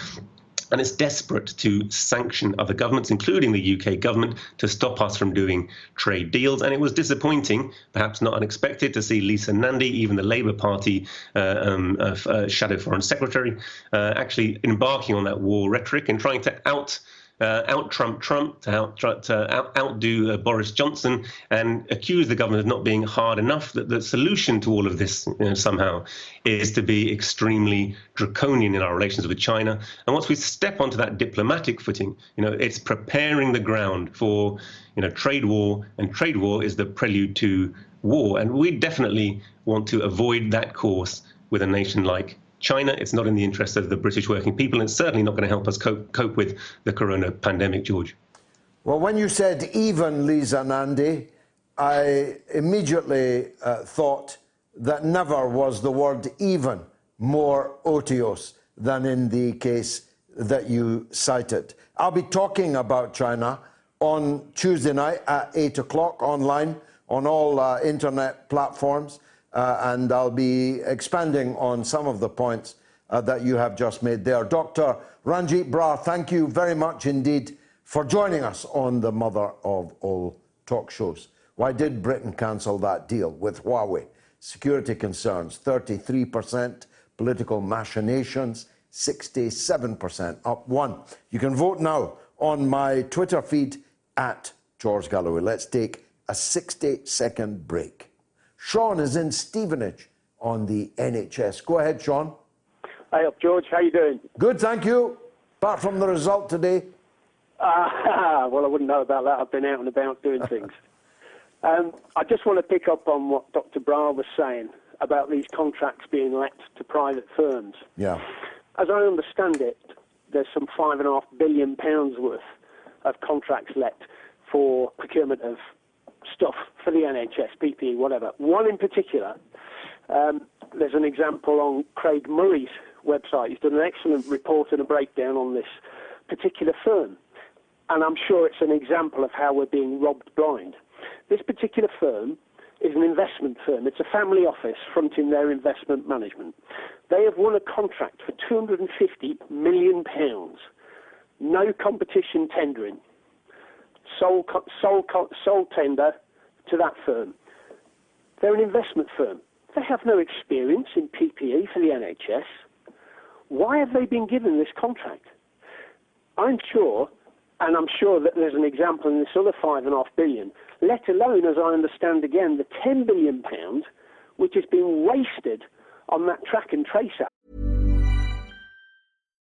and it's desperate to sanction other governments, including the UK government, to stop us from doing trade deals. And it was disappointing, perhaps not unexpected, to see Lisa Nandy, even the Labour Party uh, um, uh, Shadow Foreign Secretary, uh, actually embarking on that war rhetoric and trying to out uh, out Trump Trump, to, out, to out, outdo uh, Boris Johnson, and accuse the government of not being hard enough. That the solution to all of this you know, somehow is to be extremely draconian in our relations with China. And once we step onto that diplomatic footing, you know, it's preparing the ground for you know trade war, and trade war is the prelude to war. And we definitely want to avoid that course with a nation like China. It's not in the interest of the British working people, and it's certainly not going to help us cope, cope with the corona pandemic, George. Well, when you said even, Lisa Nandy, I immediately uh, thought that never was the word even more otiose than in the case that you cited. I'll be talking about China on Tuesday night at 8 o'clock online on all uh, internet platforms and I'll be expanding on some of the points uh, that you have just made there. Dr. Ranjeet Brar, thank you very much indeed for joining us on the mother of all talk shows. Why did Britain cancel that deal with Huawei? Security concerns, 33%, political machinations, 67%, up one. You can vote now on my Twitter feed at George Galloway. Let's take a 60 second break. Sean is in Stevenage on the NHS. Go ahead, Sean. Hi up, George. How you doing? Good, thank you. Apart from the result today. Uh, well, I wouldn't know about that. I've been out and about doing things. um, I just want to pick up on what Dr. Brar was saying about these contracts being let to private firms. Yeah. As I understand it, there's some five and a half billion pounds worth of contracts let for procurement of stuff for the NHS, PPE, whatever. One in particular, um, there's an example on Craig Murray's website. He's done an excellent report and a breakdown on this particular firm. And I'm sure it's an example of how we're being robbed blind. This particular firm is an investment firm. It's a family office fronting their investment management. They have won a contract for 250 million pounds. No competition tendering sole, sole, sole tender to that firm. They're an investment firm. They have no experience in PPE for the NHS. Why have they been given this contract? I'm sure, and I'm sure that there's an example in this other five and a half billion, let alone, as I understand again, the 10 billion pounds which has been wasted on that track and trace.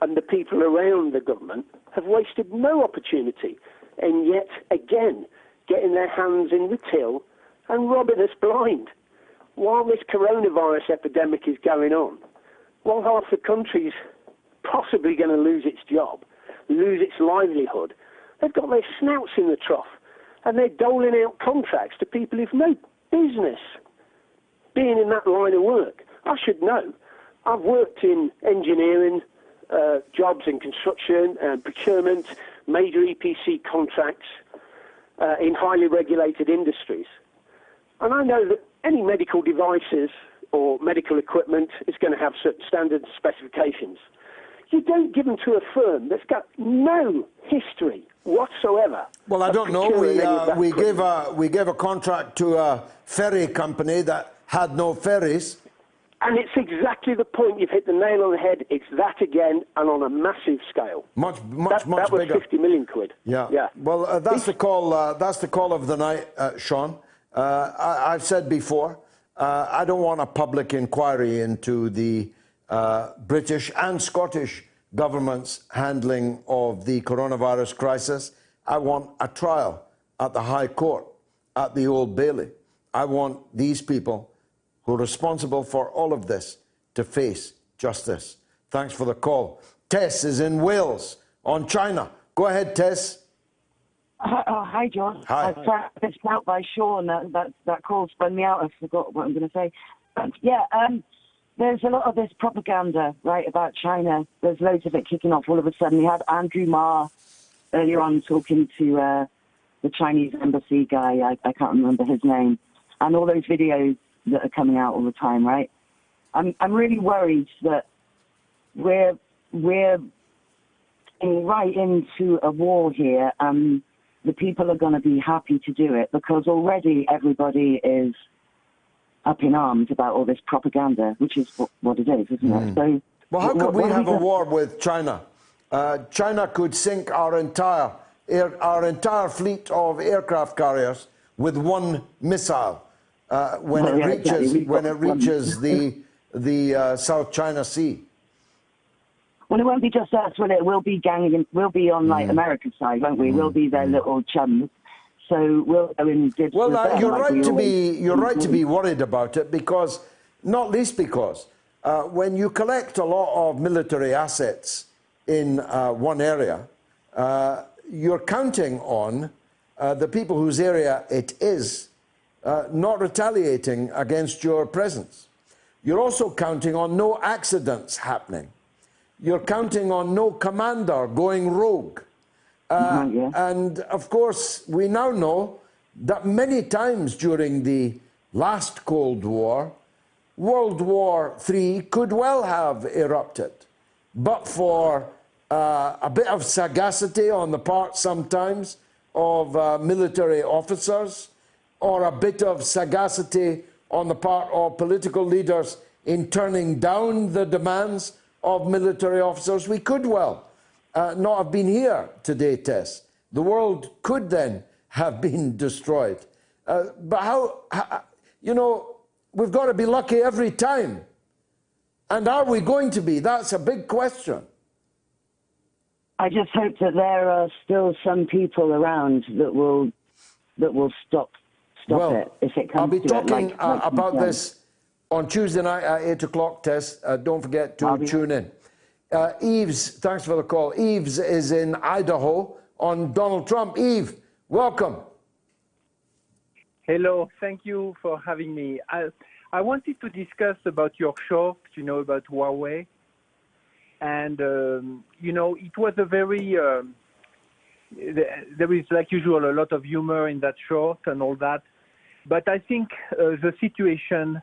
and the people around the government have wasted no opportunity in yet again getting their hands in the till and robbing us blind. While this coronavirus epidemic is going on, while half the country's possibly going to lose its job, lose its livelihood, they've got their snouts in the trough and they're doling out contracts to people who've no business being in that line of work. I should know. I've worked in engineering, uh, jobs in construction and procurement, major EPC contracts uh, in highly regulated industries. And I know that any medical devices or medical equipment is going to have certain standard specifications. You don't give them to a firm that's got no history whatsoever. Well, I don't know. We, uh, we, gave a, we gave a contract to a ferry company that had no ferries. And it's exactly the point. You've hit the nail on the head. It's that again, and on a massive scale. Much, much, that, much that was bigger. 50 million quid. Yeah. Yeah. Well, uh, that's the call. Uh, that's the call of the night, uh, Sean. Uh, I, have said before, uh, I don't want a public inquiry into the uh, British and Scottish government's handling of the coronavirus crisis. I want a trial at the High Court, at the Old Bailey. I want these people who are responsible for all of this to face justice. Thanks for the call. Tess is in Wales on China. Go ahead, Tess. Hi, oh, hi John. Hi. I was pitched out by Sean. That, that, that call spun me out. I forgot what I'm going to say. But yeah, um, there's a lot of this propaganda, right, about China. There's loads of it kicking off all of a sudden. We had Andrew Marr earlier on talking to uh, the Chinese embassy guy. I, I can't remember his name. And all those videos that are coming out all the time, right? I'm, I'm really worried that we're, we're right into a war here. Um, the people are going to be happy to do it because already everybody is up in arms about all this propaganda, which is what, what it is, isn't it? So, Well, how could we have a war with China? Uh, China could sink our entire air, our entire fleet of aircraft carriers with one missile uh, when Well, it yeah, reaches exactly. When it reaches the the uh, South China Sea. Well, it won't be just us, will it? We'll be ganging, we'll be on Mm. like America's side, won't we? We'll be their little chums. So we'll go in Well, uh, you're like right we to always be you're right to be worried about it because, not least because, uh, when you collect a lot of military assets in uh, one area, uh, you're counting on uh, the people whose area it is uh, not retaliating against your presence. You're also counting on no accidents happening. You're counting on no commander going rogue. Uh, Mhm, yeah. And of course, we now know that many times during the last Cold War, World War III could well have erupted, but for uh, a bit of sagacity on the part sometimes of uh, military officers, or a bit of sagacity on the part of political leaders in turning down the demands of military officers, we could well uh, not have been here today, Tess. The world could then have been destroyed. Uh, but how, how, you know, we've got to be lucky every time. And are we going to be? That's a big question. I just hope that there are still some people around that will that will stop stop well, it if it comes I'll be to talking it. Like, uh, like you about said. this on Tuesday night at 8 o'clock, Tess. Uh, don't forget to be- tune in. Uh, Eves, thanks for the call. Eves is in Idaho on Donald Trump. Yves, welcome. Hello, thank you for having me. I, I wanted to discuss about your short, you know, about Huawei. And, um, you know, it was a very, um, there is, like usual, a lot of humor in that short and all that. But I think uh, the situation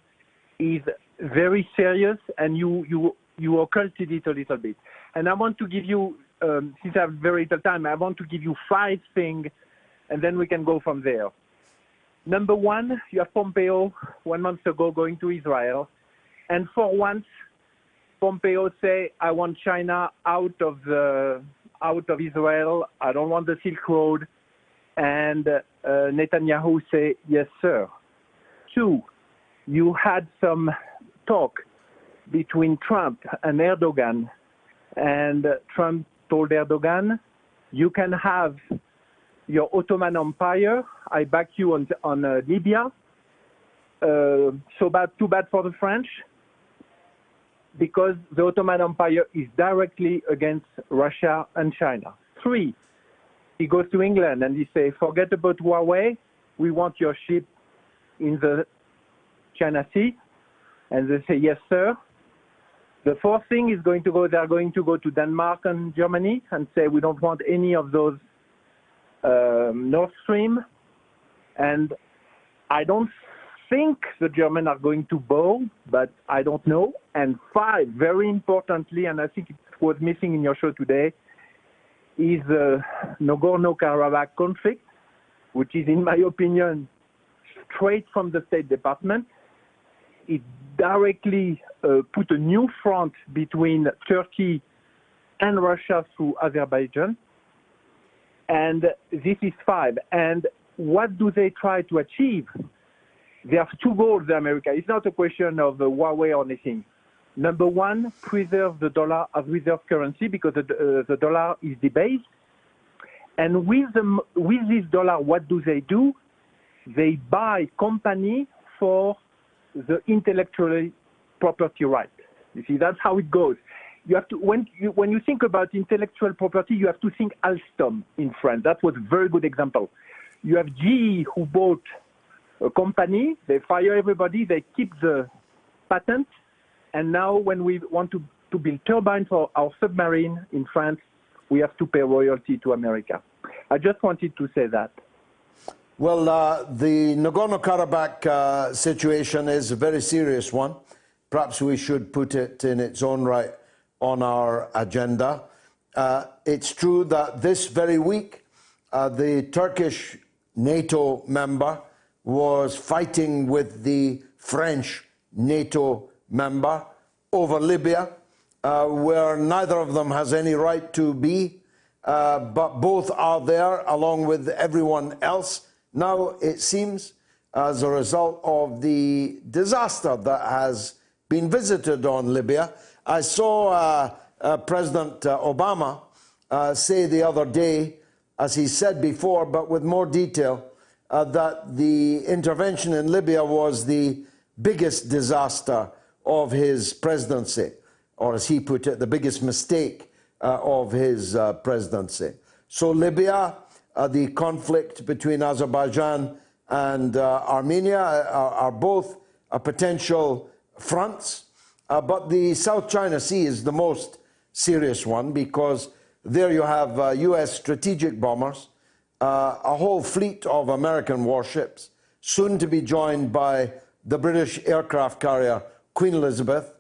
is very serious and you, you, you occulted it a little bit. And I want to give you, um, since I have very little time, I want to give you five things and then we can go from there. Number one, you have Pompeo one month ago going to Israel, and for once, Pompeo say, "I want China out of the out of Israel. I don't want the Silk Road," and uh, Netanyahu say, "Yes, sir." Two, you had some talk between Trump and Erdogan, and Trump told Erdogan, "You can have." your Ottoman Empire. I back you on on uh, Libya. Uh, so bad, too bad for the French, because the Ottoman Empire is directly against Russia and China. Three, he goes to England and he say, forget about Huawei. We want your ship in the China Sea, and they say yes, sir. The fourth thing is going to go. They are going to go to Denmark and Germany and say we don't want any of those um, Nord Stream, and I don't think the Germans are going to bow, but I don't know. And five, very importantly, and I think it was missing in your show today, is the Nagorno-Karabakh conflict, which is, in my opinion, straight from the State Department. It directly uh, put a new front between Turkey and Russia through Azerbaijan and this is five. And what do they try to achieve? They have two goals, America. It's not a question of uh, Huawei or anything. Number one, preserve the dollar as reserve currency because the, uh, the dollar is debased. And with, the, with this dollar, what do they do? They buy company for the intellectual property right. You see, that's how it goes. You have to when you when you think about intellectual property, you have to think Alstom in France. That was a very good example. You have GE who bought a company, they fire everybody, they keep the patent, and now when we want to, to build turbines for our submarine in France, we have to pay royalty to America. I just wanted to say that. Well, uh, the Nagorno Karabakh uh, situation is a very serious one. Perhaps we should put it in its own right on our agenda. Uh, it's true that this very week, uh, the Turkish NATO member was fighting with the French NATO member over Libya, uh, where neither of them has any right to be, uh, but both are there along with everyone else. Now, it seems, as a result of the disaster that has been visited on Libya, I saw uh, uh President uh, Obama uh, say the other day, as he said before, but with more detail, that the intervention in Libya was the biggest disaster of his presidency, or as he put it, the biggest mistake uh, of his uh, presidency. So, Libya, uh, the conflict between Azerbaijan and uh, Armenia are, are, both potential fronts, uh, but the South China Sea is the most serious one because there you have US uh, strategic bombers, a whole fleet of American warships, soon to be joined by the British aircraft carrier Queen Elizabeth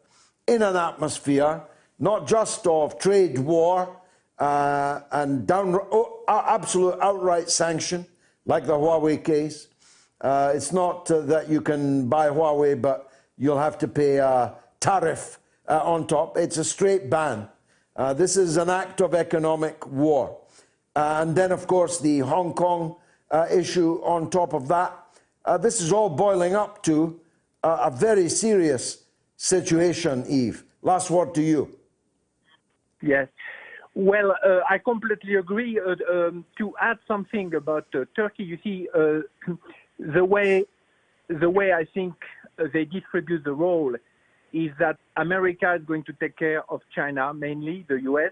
in an atmosphere not just of trade war uh, and down, oh, absolute outright sanction, like the Huawei case. Uh, it's not uh, that you can buy Huawei, but you'll have to pay a tariff uh, on top. It's a straight ban. Uh, this is an act of economic war. Uh, and then, of course, the Hong Kong issue on top of that. this is all boiling up to a very serious situation, Yves. Last word to you. Yes. Well, uh, I completely agree. Uh, um, to add something about uh, Turkey, you see, uh, the way the way I think they distribute the role is that America is going to take care of China, mainly the U.S.,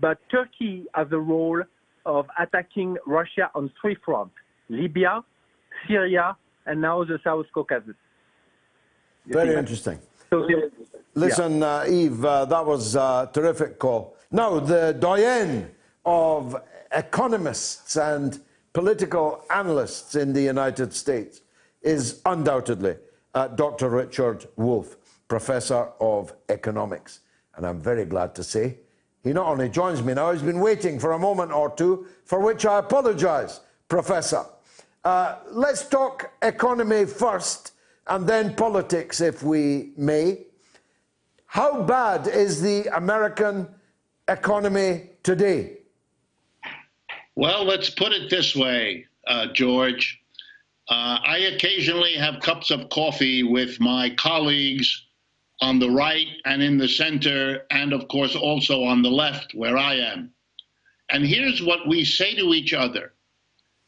but Turkey has the role of attacking Russia on three fronts: Libya, Syria, and now the South Caucasus. Very interesting. Listen, uh, Yves, uh, that was a terrific call. Now, the doyen of economists and political analysts in the United States is undoubtedly uh, Dr. Richard Wolff, Professor of Economics. And I'm very glad to say he not only joins me now, he's been waiting for a moment or two, for which I apologize, Professor. Uh, let's talk economy first and then politics, if we may. How bad is the American economy today? Well, let's put it this way, uh, George. Uh, I occasionally have cups of coffee with my colleagues on the right and in the center, and of course also on the left, where I am. And here's what we say to each other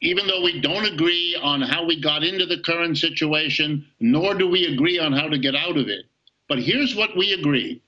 even though we don't agree on how we got into the current situation, nor do we agree on how to get out of it. But here's what we agree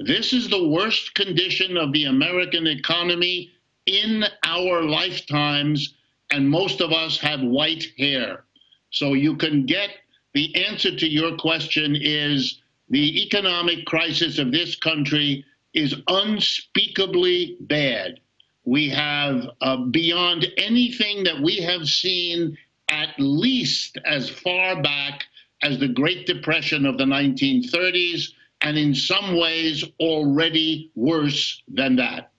this is the worst condition of the American economy in our lifetimes, and most of us have white hair. So you can get the answer to your question is the economic crisis of this country is unspeakably bad we have uh, beyond anything that we have seen at least as far back as the Great Depression of the 1930s, and in some ways already worse than that.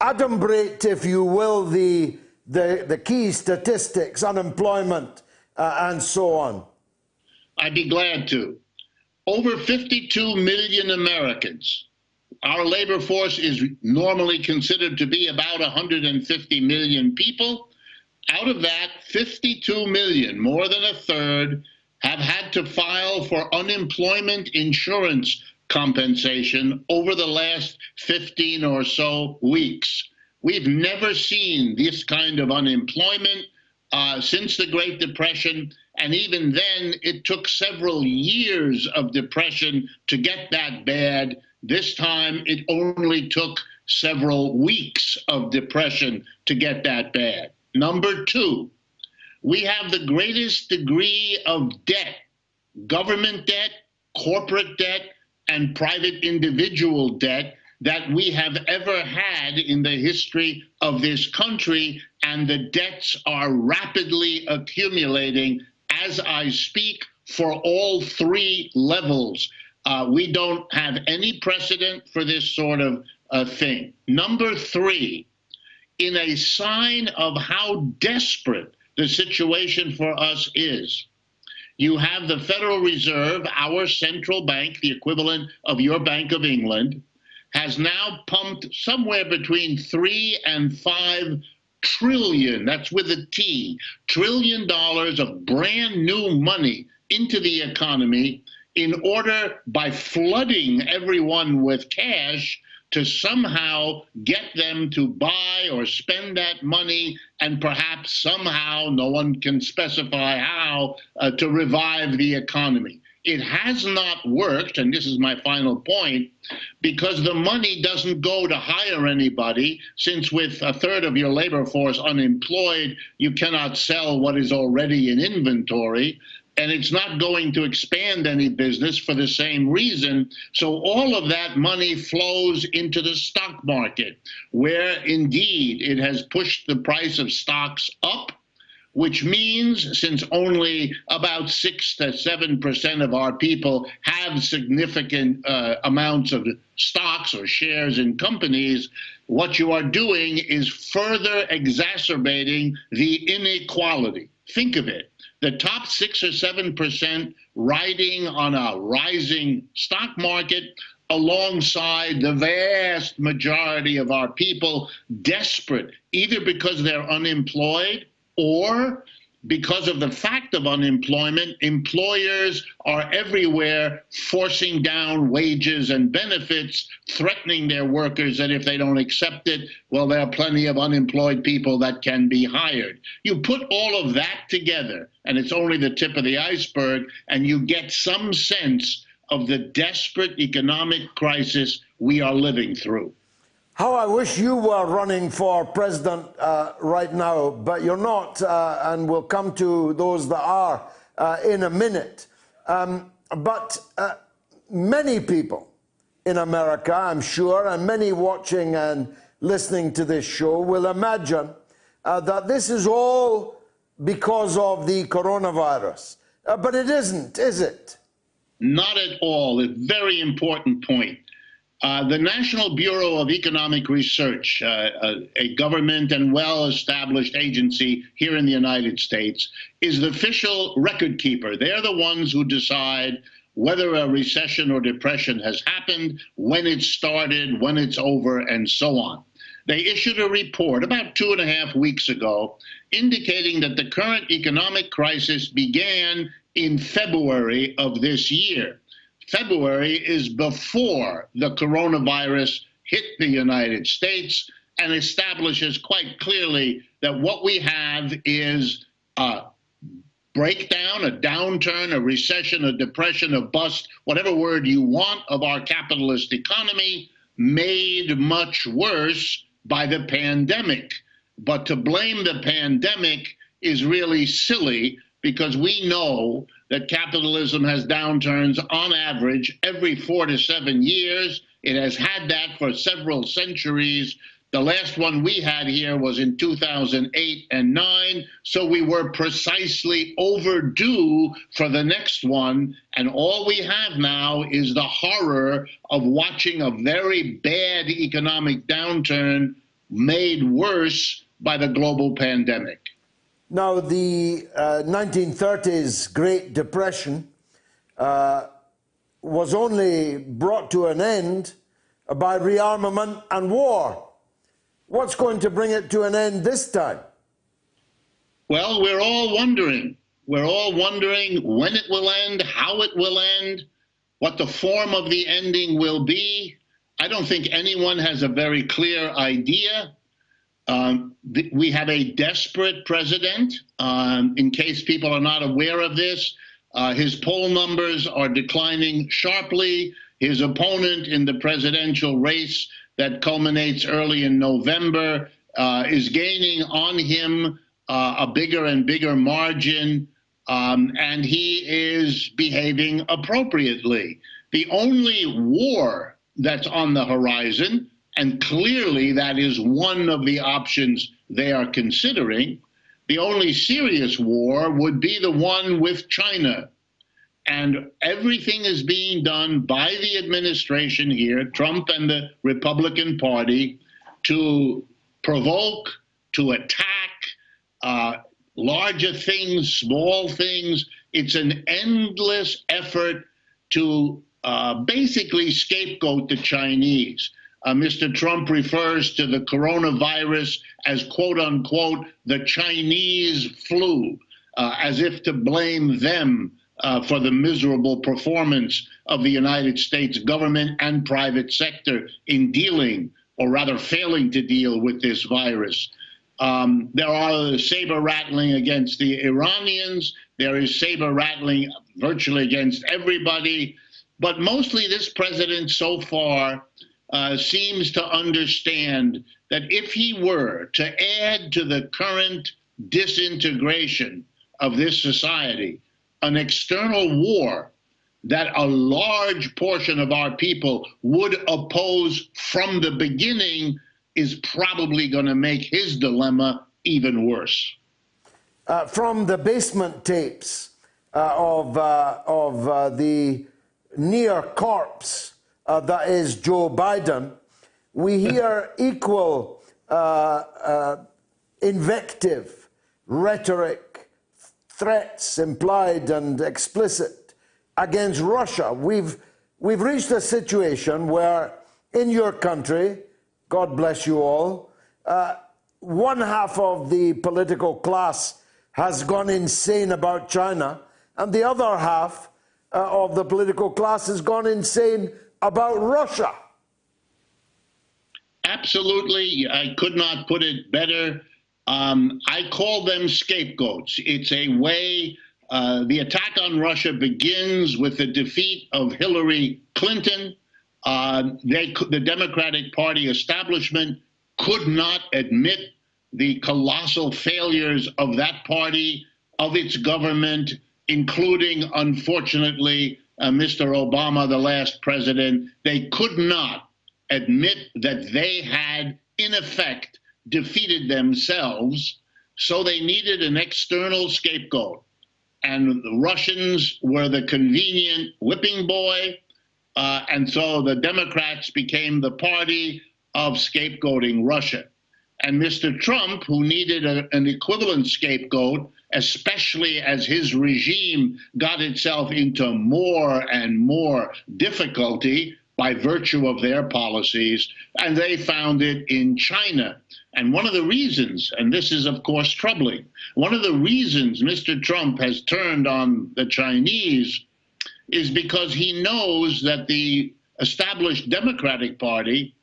Adumbrate, if you will, the, the, the key statistics, unemployment, uh, and so on. I'd be glad to. Over 52 million Americans our labor force is normally considered to be about 150 million people. Out of that, 52 million, more than a third, have had to file for unemployment insurance compensation over the last 15 or so weeks. We've never seen this kind of unemployment uh, since the Great Depression. And even then, it took several years of depression to get that bad. This time, it only took several weeks of depression to get that bad. Number two, we have the greatest degree of debt government debt, corporate debt, and private individual debt that we have ever had in the history of this country, and the debts are rapidly accumulating as I speak for all three levels. Uh, we don't have any precedent for this sort of uh, thing. Number three, in a sign of how desperate the situation for us is, you have the Federal Reserve, our central bank, the equivalent of your Bank of England, has now pumped somewhere between three and five trillion, that's with a T, trillion dollars of brand new money into the economy in order by flooding everyone with cash to somehow get them to buy or spend that money and perhaps somehow, no one can specify how, uh, to revive the economy. It has not worked, and this is my final point, because the money doesn't go to hire anybody, since with a third of your labor force unemployed, you cannot sell what is already in inventory and it's not going to expand any business for the same reason. So all of that money flows into the stock market, where indeed it has pushed the price of stocks up. Which means, since only about six to seven percent of our people have significant uh, amounts of stocks or shares in companies, what you are doing is further exacerbating the inequality. Think of it the top six or seven percent riding on a rising stock market alongside the vast majority of our people desperate either because they're unemployed or because of the fact of unemployment, employers are everywhere forcing down wages and benefits, threatening their workers that if they don't accept it, well, there are plenty of unemployed people that can be hired. You put all of that together, and it's only the tip of the iceberg, and you get some sense of the desperate economic crisis we are living through. How I wish you were running for president uh, right now, but you're not, uh, and we'll come to those that are uh, in a minute. Um, but uh, many people in America, I'm sure, and many watching and listening to this show will imagine uh, that this is all because of the coronavirus. Uh, but it isn't, is it? Not at all. A very important point. Uh, the National Bureau of Economic Research, uh, uh, a government and well established agency here in the United States, is the official record keeper. They're the ones who decide whether a recession or depression has happened, when it started, when it's over, and so on. They issued a report about two and a half weeks ago indicating that the current economic crisis began in February of this year. February is before the coronavirus hit the United States and establishes quite clearly that what we have is a breakdown, a downturn, a recession, a depression, a bust, whatever word you want of our capitalist economy, made much worse by the pandemic. But to blame the pandemic is really silly because we know that capitalism has downturns on average every four to seven years. It has had that for several centuries. The last one we had here was in 2008 and 9, so we were precisely overdue for the next one. And all we have now is the horror of watching a very bad economic downturn made worse by the global pandemic. Now, the uh, 1930s Great Depression uh, was only brought to an end by rearmament and war. What's going to bring it to an end this time? Well, we're all wondering. We're all wondering when it will end, how it will end. What the form of the ending will be, I don't think anyone has a very clear idea. Um, th- we have a desperate president. Um, in case people are not aware of this, uh, his poll numbers are declining sharply. His opponent in the presidential race that culminates early in November uh, is gaining on him uh, a bigger and bigger margin, um, and he is behaving appropriately. The only war that's on the horizon, and clearly that is one of the options they are considering, the only serious war would be the one with China. And everything is being done by the administration here, Trump and the Republican Party, to provoke, to attack uh, larger things, small things. It's an endless effort to uh, basically scapegoat the Chinese. Uh, Mr. Trump refers to the coronavirus as quote unquote the Chinese flu, uh, as if to blame them uh, for the miserable performance of the United States government and private sector in dealing, or rather failing to deal with this virus. Um, there are saber rattling against the Iranians. There is saber rattling virtually against everybody. But mostly, this president so far uh, seems to understand that if he were to add to the current disintegration of this society an external war that a large portion of our people would oppose from the beginning is probably going to make his dilemma even worse. Uh, from the basement tapes uh, of, uh, of uh, the near corpse uh, that is Joe Biden, we hear equal uh, invective, rhetoric, threats implied and explicit against Russia. We've, we've reached a situation where in your country, God bless you all. Uh, one half of the political class has gone insane about China, and the other half uh, of the political class has gone insane about Russia. Absolutely. I could not put it better. Um, I call them scapegoats. It's a way, uh, the attack on Russia begins with the defeat of Hillary Clinton. Uh, they, the Democratic Party establishment could not admit the colossal failures of that party, of its government, including, unfortunately, uh, Mr. Obama, the last president. They could not admit that they had, in effect, defeated themselves. So they needed an external scapegoat. And the Russians were the convenient whipping boy uh, and so the Democrats became the party of scapegoating Russia. And Mr. Trump, who needed a, an equivalent scapegoat, especially as his regime got itself into more and more difficulty by virtue of their policies, and they found it in China. And one of the reasons, and this is of course troubling, one of the reasons Mr. Trump has turned on the Chinese is because he knows that the established Democratic Party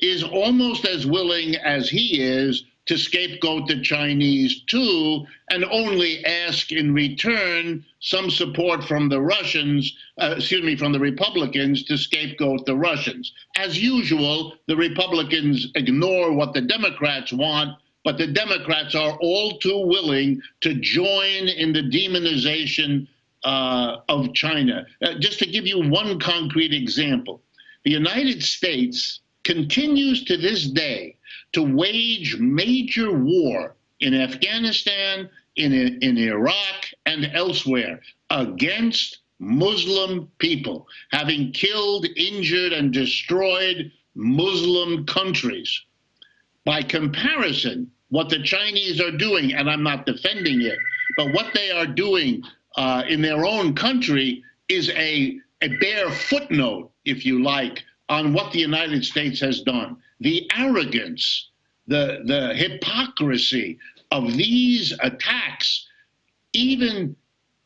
is almost as willing as he is to scapegoat the Chinese too, and only ask in return some support from the Russians, uh, excuse me, from the Republicans to scapegoat the Russians. As usual, the Republicans ignore what the Democrats want, but the Democrats are all too willing to join in the demonization uh, of China. Uh, just to give you one concrete example, the United States continues to this day to wage major war in Afghanistan, in, in Iraq, and elsewhere against Muslim people, having killed, injured, and destroyed Muslim countries. By comparison, what the Chinese are doing, and I'm not defending it, but what they are doing uh, in their own country is a, a bare footnote, if you like, on what the United States has done. The arrogance, the, the hypocrisy of these attacks, even,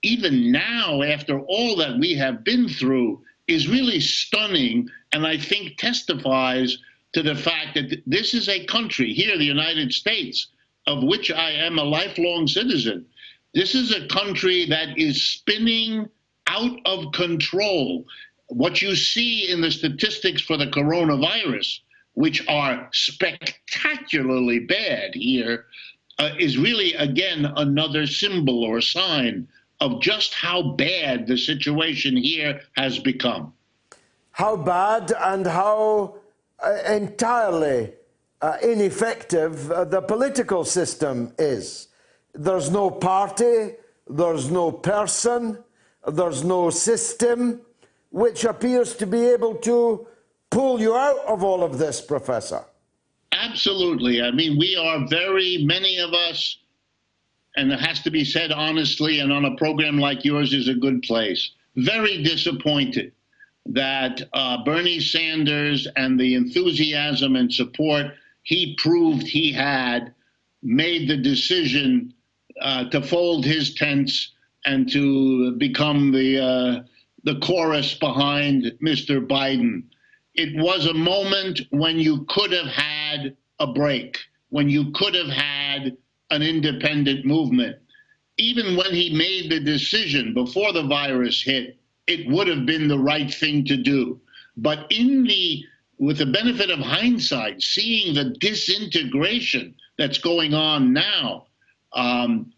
even now, after all that we have been through, is really stunning and I think testifies to the fact that this is a country here, the United States, of which I am a lifelong citizen. This is a country that is spinning out of control. What you see in the statistics for the coronavirus, which are spectacularly bad here, uh, is really, again, another symbol or sign of just how bad the situation here has become. How bad and how uh, entirely uh, ineffective uh, the political system is. There's no party, there's no person, there's no system which appears to be able to pull you out of all of this, Professor. Absolutely. I mean, we are very, many of us, and it has to be said honestly, and on a program like yours is a good place, very disappointed that uh, Bernie Sanders and the enthusiasm and support he proved he had made the decision uh, to fold his tents and to become the uh, the chorus behind Mr. Biden. It was a moment when you could have had a break, when you could have had an independent movement. Even when he made the decision before the virus hit, it would have been the right thing to do. But in the with the benefit of hindsight, seeing the disintegration that's going on now, um,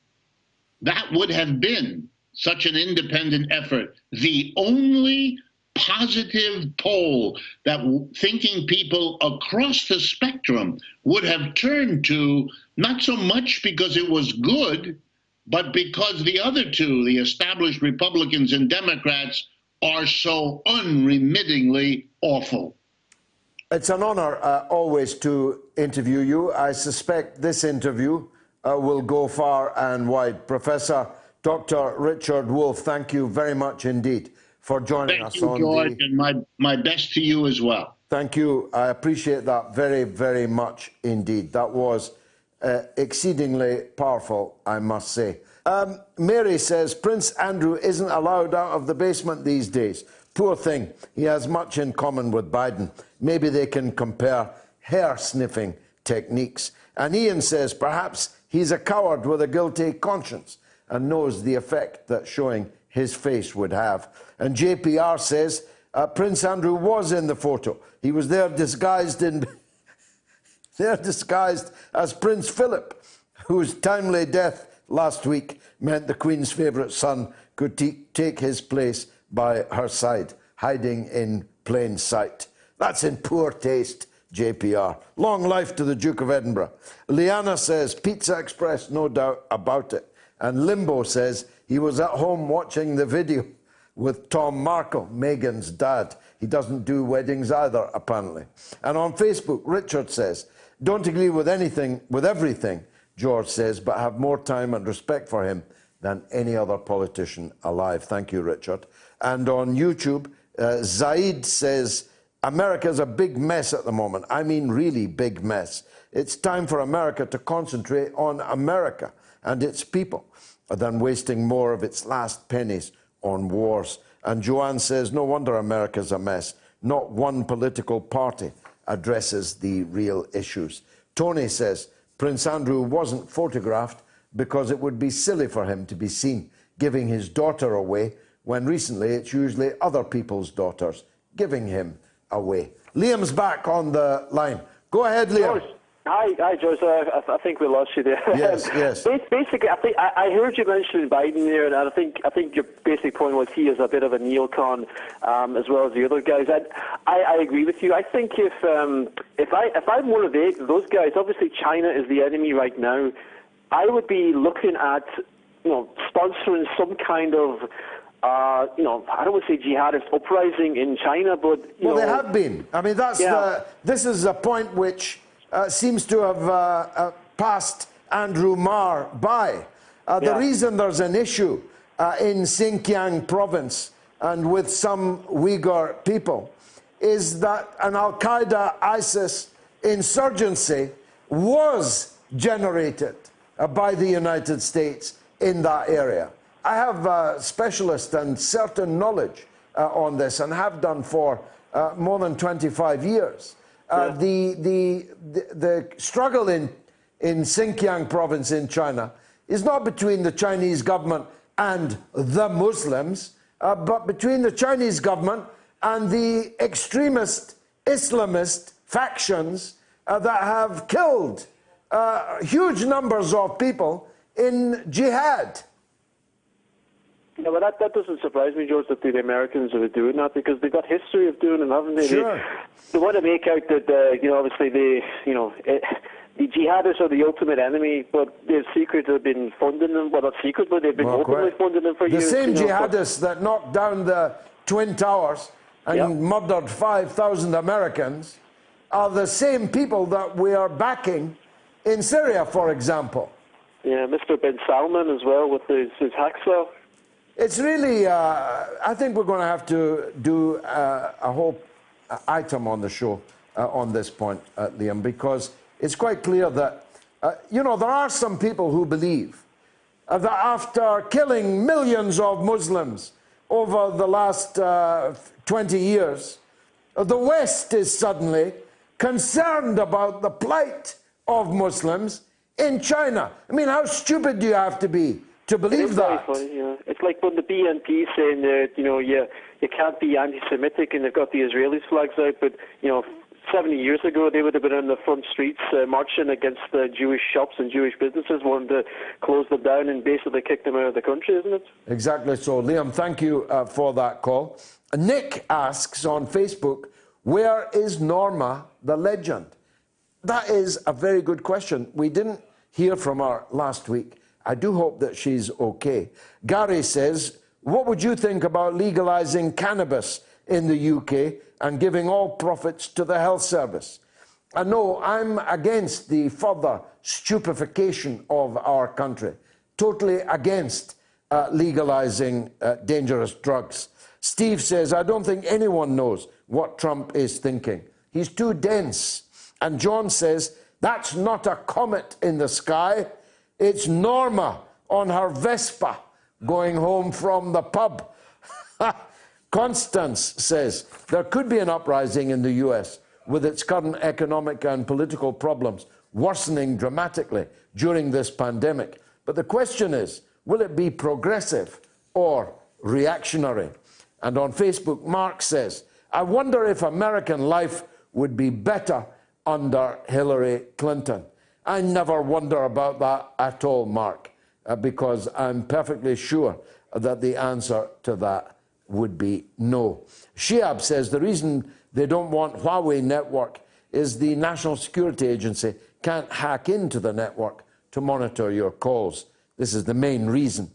that would have been such an independent effort. The only positive poll that thinking people across the spectrum would have turned to, not so much because it was good, but because the other two, the established Republicans and Democrats, are so unremittingly awful. It's an honor uh, always to interview you. I suspect this interview uh, will go far and wide. Professor Dr. Richard Wolff, thank you very much indeed for joining us, thank us you, on George, the. And my, my best to you as well. Thank you. I appreciate that very, very much indeed. That was uh, exceedingly powerful, I must say. Um, Mary says Prince Andrew isn't allowed out of the basement these days. Poor thing. He has much in common with Biden. Maybe they can compare hair sniffing techniques. And Ian says perhaps he's a coward with a guilty conscience and knows the effect that showing his face would have. And JPR says uh, Prince Andrew was in the photo. He was there disguised in. there disguised as Prince Philip, whose timely death last week meant the Queen's favourite son could take his place by her side, hiding in plain sight. That's in poor taste, JPR. Long life to the Duke of Edinburgh. Liana says, Pizza Express, no doubt about it. And Limbo says he was at home watching the video with Tom Markle, Meghan's dad. He doesn't do weddings either, apparently. And on Facebook, Richard says, Don't agree with anything, with everything, George says, but have more time and respect for him than any other politician alive. Thank you, Richard. And on YouTube, uh, Zaid says, America's a big mess at the moment. I mean, really big mess. It's time for America to concentrate on America and its people than wasting more of its last pennies on wars. And Joanne says, No wonder America's a mess. Not one political party addresses the real issues. Tony says, Prince Andrew wasn't photographed because it would be silly for him to be seen giving his daughter away when recently it's usually other people's daughters giving him away. Liam's back on the line. Go ahead, Liam. Hi, hi. Uh, I, I, think we lost you there. Yes, yes. Basically, I think I, I, heard you mention Biden there, and I think I think your basic point was he is a bit of a neocon, um, as well as the other guys. And I, I agree with you. I think if um, if I if I'm one of the, those guys, obviously China is the enemy right now. I would be looking at you know sponsoring some kind of uh, you know, I don't want to say jihadist uprising in China, but well, know, they have been. I mean, that's yeah. the. This is a point which uh, seems to have uh, uh passed Andrew Marr by. Uh, the reason there's an issue uh, in Xinjiang province and with some Uyghur people is that an Al Qaeda ISIS insurgency was generated by the United States in that area. I have a specialist and certain knowledge uh, on this and have done for uh, more than 25 years. Uh, Yeah. the, the, the, the struggle in, in Xinjiang province in China is not between the Chinese government and the Muslims, uh, but between the Chinese government and the extremist Islamist factions uh, that have killed uh, huge numbers of people in jihad. Yeah, well, that, that doesn't surprise me, George, that the Americans are doing that because they've got history of doing it, haven't they? Sure. They, they want to make out that, uh, you know, obviously the, you know, eh, the jihadists are the ultimate enemy, but their they've been funding them. Well, not secret, but they've been Well, openly correct. funding them for the years. The same you know, but- jihadists that knocked down the Twin Towers and Yeah. murdered 5,000 Americans are the same people that we are backing in Syria, for example. Yeah, Mr. Ben Salman as well with his, his Haxwell. It's really, uh, I think we're going to have to do uh, a whole uh, item on the show uh, on this point, uh, Liam, because it's quite clear that, uh, you know, there are some people who believe that after killing millions of Muslims over the last uh, 20 years, the West is suddenly concerned about the plight of Muslims in China. I mean, how stupid do you have to be to believe that? funny. It's like when the BNP saying that you know you you can't be anti-Semitic and they've got the Israeli flags out, but you know. 70 years ago, they would have been on the front streets uh, marching against the Jewish shops and Jewish businesses, wanting to close them down and basically kick them out of the country, isn't it? Exactly so. Liam, thank you uh, for that call. Nick asks on Facebook, where is Norma the legend? That is a very good question. We didn't hear from her last week. I do hope that she's okay. Gary says, What would you think about legalizing cannabis in the UK and giving all profits to the health service? I know I'm against the further stupefaction of our country, totally against uh, legalizing uh, dangerous drugs. Steve says, I don't think anyone knows what Trump is thinking. He's too dense. And John says, That's not a comet in the sky, it's Norma on her Vespa going home from the pub. Constance says, There could be an uprising in the US with its current economic and political problems worsening dramatically during this pandemic. But the question is, will it be progressive or reactionary? And on Facebook, Mark says, I wonder if American life would be better under Hillary Clinton. I never wonder about that at all, Mark, uh, because I'm perfectly sure that the answer to that would be no. Shiab says the reason they don't want Huawei network is the National Security Agency can't hack into the network to monitor your calls. This is the main reason.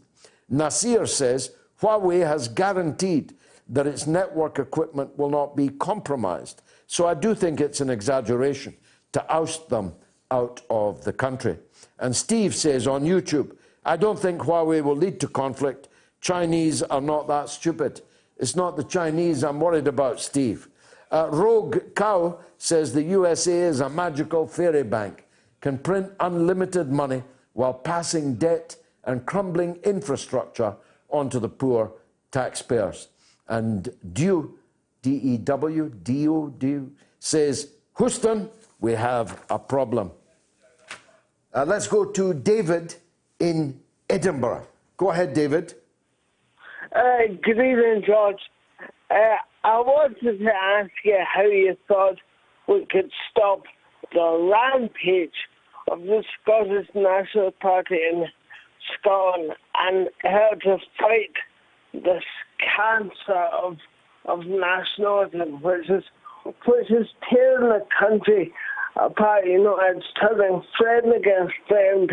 Nasir says Huawei has guaranteed that its network equipment will not be compromised. So I do think it's an exaggeration to oust them out of the country. And Steve says on YouTube, I don't think Huawei will lead to conflict. Chinese are not that stupid. It's not the Chinese I'm worried about, Steve. Uh, Rogue Cow says the USA is a magical fairy bank, can print unlimited money while passing debt and crumbling infrastructure onto the poor taxpayers. And Dew, D E W, D O, Dew, says, Houston, we have a problem. Uh, let's go to David in Edinburgh. Go ahead, David. Uh, good evening, George. Uh, I wanted to ask you how you thought we could stop the rampage of the Scottish National Party in Scotland and how to fight this cancer of of nationalism, which is which is tearing the country apart. You know, it's turning friend against friend,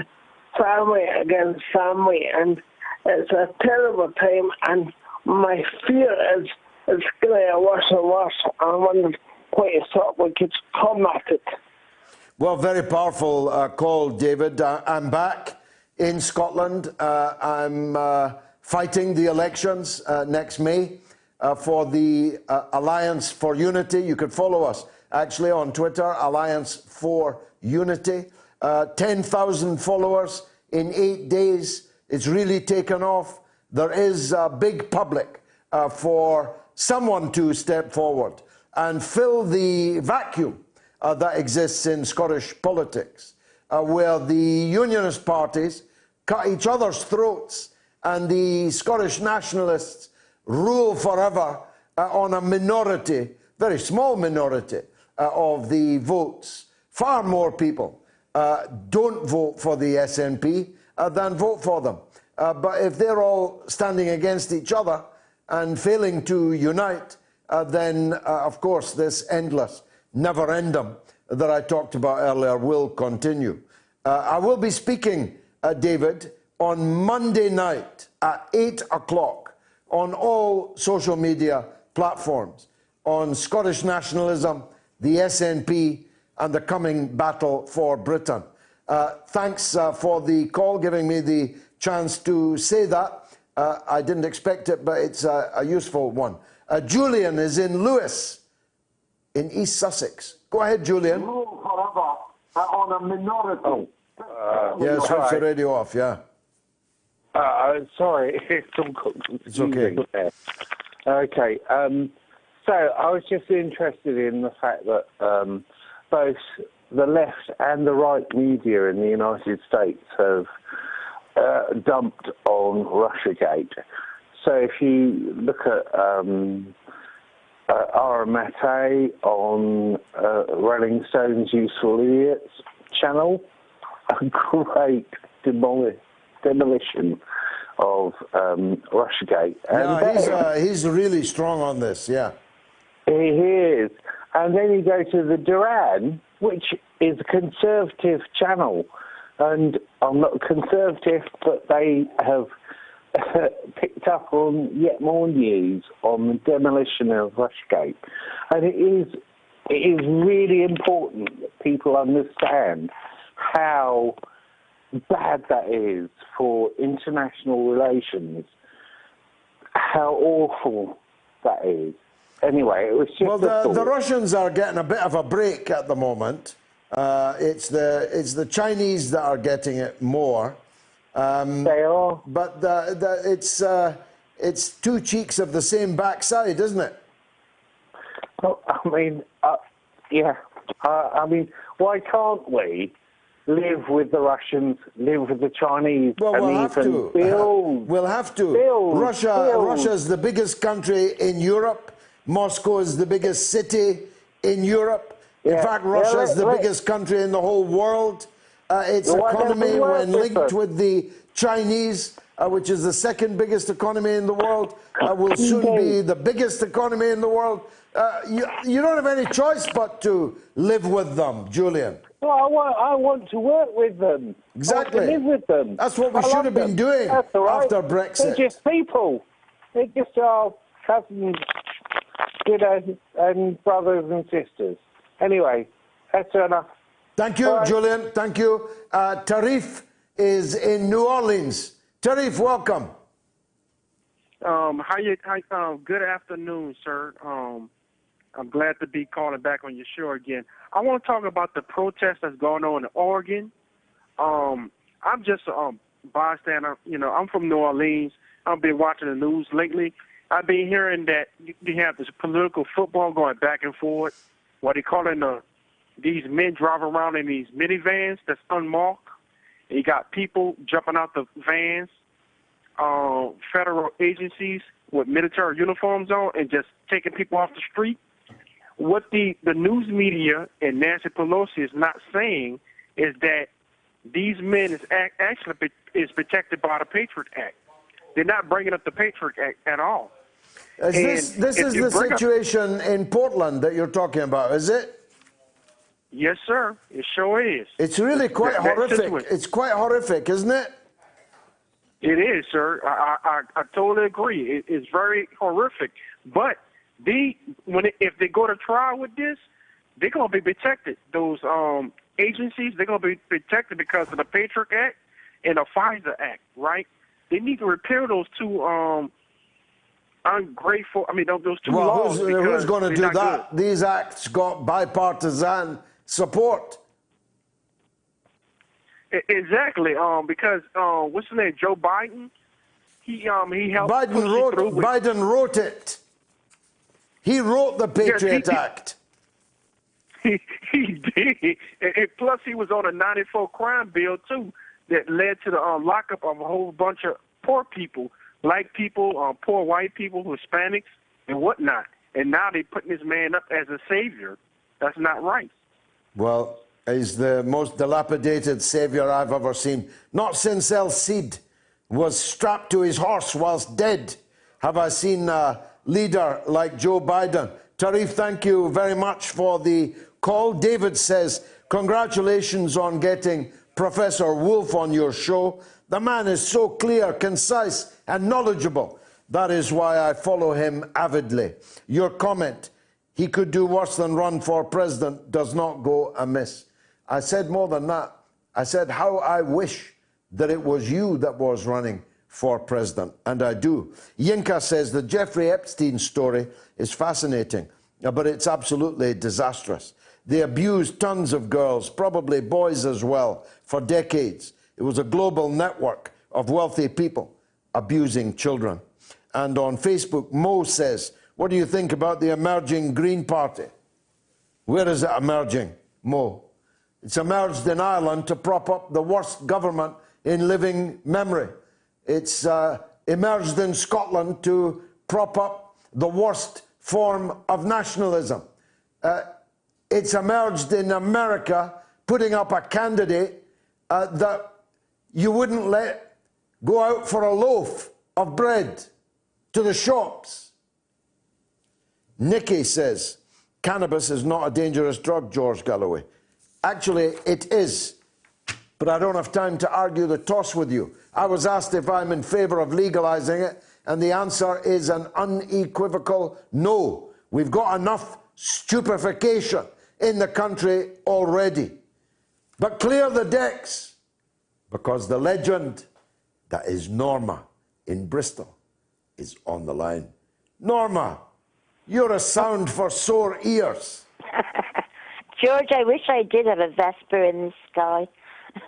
family against family, and it's a terrible time. And my fear is it's going to get worse and worse. I wonder what you thought we could combat it. Well, very powerful uh, call, David. Uh, I'm back in Scotland. Uh, I'm uh, fighting the elections uh, next May uh, for the Alliance for Unity. You can follow us actually on Twitter, Alliance for Unity. Uh, 10,000 followers in eight days. It's really taken off. There is a big public uh, for someone to step forward and fill the vacuum uh, that exists in Scottish politics, uh, where the unionist parties cut each other's throats and the Scottish nationalists rule forever uh, on a minority, very small minority, uh, of the votes. Far more people uh, don't vote for the SNP uh, than vote for them. Uh, but if they're all standing against each other and failing to unite, uh, then of course this endless neverendum that I talked about earlier will continue. I will be speaking, David, on Monday night at 8 o'clock on all social media platforms on Scottish nationalism, the SNP, and the coming battle for Britain. Uh, thanks uh, for the call, giving me the chance to say that. Uh, I didn't expect it, but it's a, a useful one. Uh, Julian is in Lewes, in East Sussex. Go ahead, Julian. Rule forever uh, on a minority. Oh. Uh, yeah, switch the radio off, yeah. Uh, sorry, it's It's okay. Okay. Um, so I was just interested in the fact that um, both the left and the right media in the United States have uh, dumped on Russiagate. So if you look at um, uh, Aaron Maté on uh, Rolling Stone's Useful Idiots channel, a great demolition demolition of um, Russiagate. And no, he's, uh, he's really strong on this, yeah. He is. And then you go to the Duran, which is a conservative channel. And I'm not conservative, but they have picked up on yet more news on the demolition of Russiagate. And it is, it is really important that people understand how bad that is for international relations, how awful that is. Anyway, it was just. Well, the, the Russians are getting a bit of a break at the moment. Uh, it's the it's the Chinese that are getting it more. Um, they are. But the, the, it's uh, it's two cheeks of the same backside, isn't it? Well, I mean, uh, yeah. Uh, I mean, why can't we live with the Russians, live with the Chinese, well, and we'll even have to. build. We'll have to. Build, Russia, build. Russia's the biggest country in Europe. Moscow is the biggest city in Europe. In Yeah. fact, Yeah, Russia is the let- biggest country in the whole world. Uh, its economy, when linked them? with the Chinese, uh, which is the second biggest economy in the world, uh, will soon be the biggest economy in the world. Uh, you, you don't have any choice but to live with them, Julian. Well, I want, I want to work with them. Exactly. I want to live with them. That's what we I should have been doing right. after Brexit. They're just people. They're just our cousins, you know, and brothers and sisters. Anyway, that's enough. Thank you, Julian. Thank you. Uh, Tarif is in New Orleans. Tarif, welcome. Um, how you? How, um, good afternoon, sir. Um, I'm glad to be calling back on your show again. I want to talk about the protest that's going on in Oregon. Um, I'm just a um, bystander. You know, I'm from New Orleans. I've been watching the news lately. I've been hearing that you have this political football going back and forth. What they calling the these men driving around in these minivans that's unmarked. You got people jumping out the vans uh, federal agencies with military uniforms on and just taking people off the street. What the, the news media and Nancy Pelosi is not saying is that these men is ac- actually is protected by the Patriot Act. They're not bringing up the Patriot Act at all. Is this And this is the bring up- situation in Portland that you're talking about, is it? Yes, sir. It sure is. It's really quite That- that horrific. situation- It's quite horrific, isn't it? It is, sir. I I, I I totally agree. It, it's very horrific. But they when it, if they go to trial with this, they're gonna be protected. Those um agencies they're gonna be protected because of the Patriot Act and the FISA Act, right? They need to repair those two um ungrateful. I mean those two well, laws. who's, who's going to do that? These acts got bipartisan support. Exactly. Um, because um, what's his name? Joe Biden. He um he helped Biden wrote Biden wrote it. He wrote the Patriot Yes, he- Act. He, he did. And, and plus, he was on a 94 crime bill, too, that led to the um, lockup of a whole bunch of poor people, black people, um, poor white people, Hispanics, and whatnot. And now they're putting this man up as a savior. That's not right. Well, he's the most dilapidated savior I've ever seen. Not since El Cid was strapped to his horse whilst dead have I seen a leader like Joe Biden. Tarif, thank you very much for the call. David says, Congratulations on getting Professor Wolff on your show. The man is so clear, concise, and knowledgeable. That is why I follow him avidly. Your comment, he could do worse than run for president, does not go amiss. I said more than that. I said how I wish that it was you that was running for president, and I do. Yinka says the Jeffrey Epstein story is fascinating, uh, but it's absolutely disastrous. They abused tons of girls, probably boys as well, for decades. It was a global network of wealthy people abusing children. And on Facebook, Mo says, What do you think about the emerging Green Party? Where is it emerging, Mo? It's emerged in Ireland to prop up the worst government in living memory. It's uh, emerged in Scotland to prop up the worst form of nationalism. Uh, it's emerged in America putting up a candidate uh, that you wouldn't let go out for a loaf of bread to the shops. Nikki says cannabis is not a dangerous drug, George Galloway. Actually, it is. But I don't have time to argue the toss with you. I was asked if I'm in favour of legalising it, and the answer is an unequivocal no. We've got enough stupefaction in the country already. But clear the decks, because the legend that is Norma in Bristol is on the line. Norma, you're a sound for sore ears. George, I wish I did have a Vespa in the sky.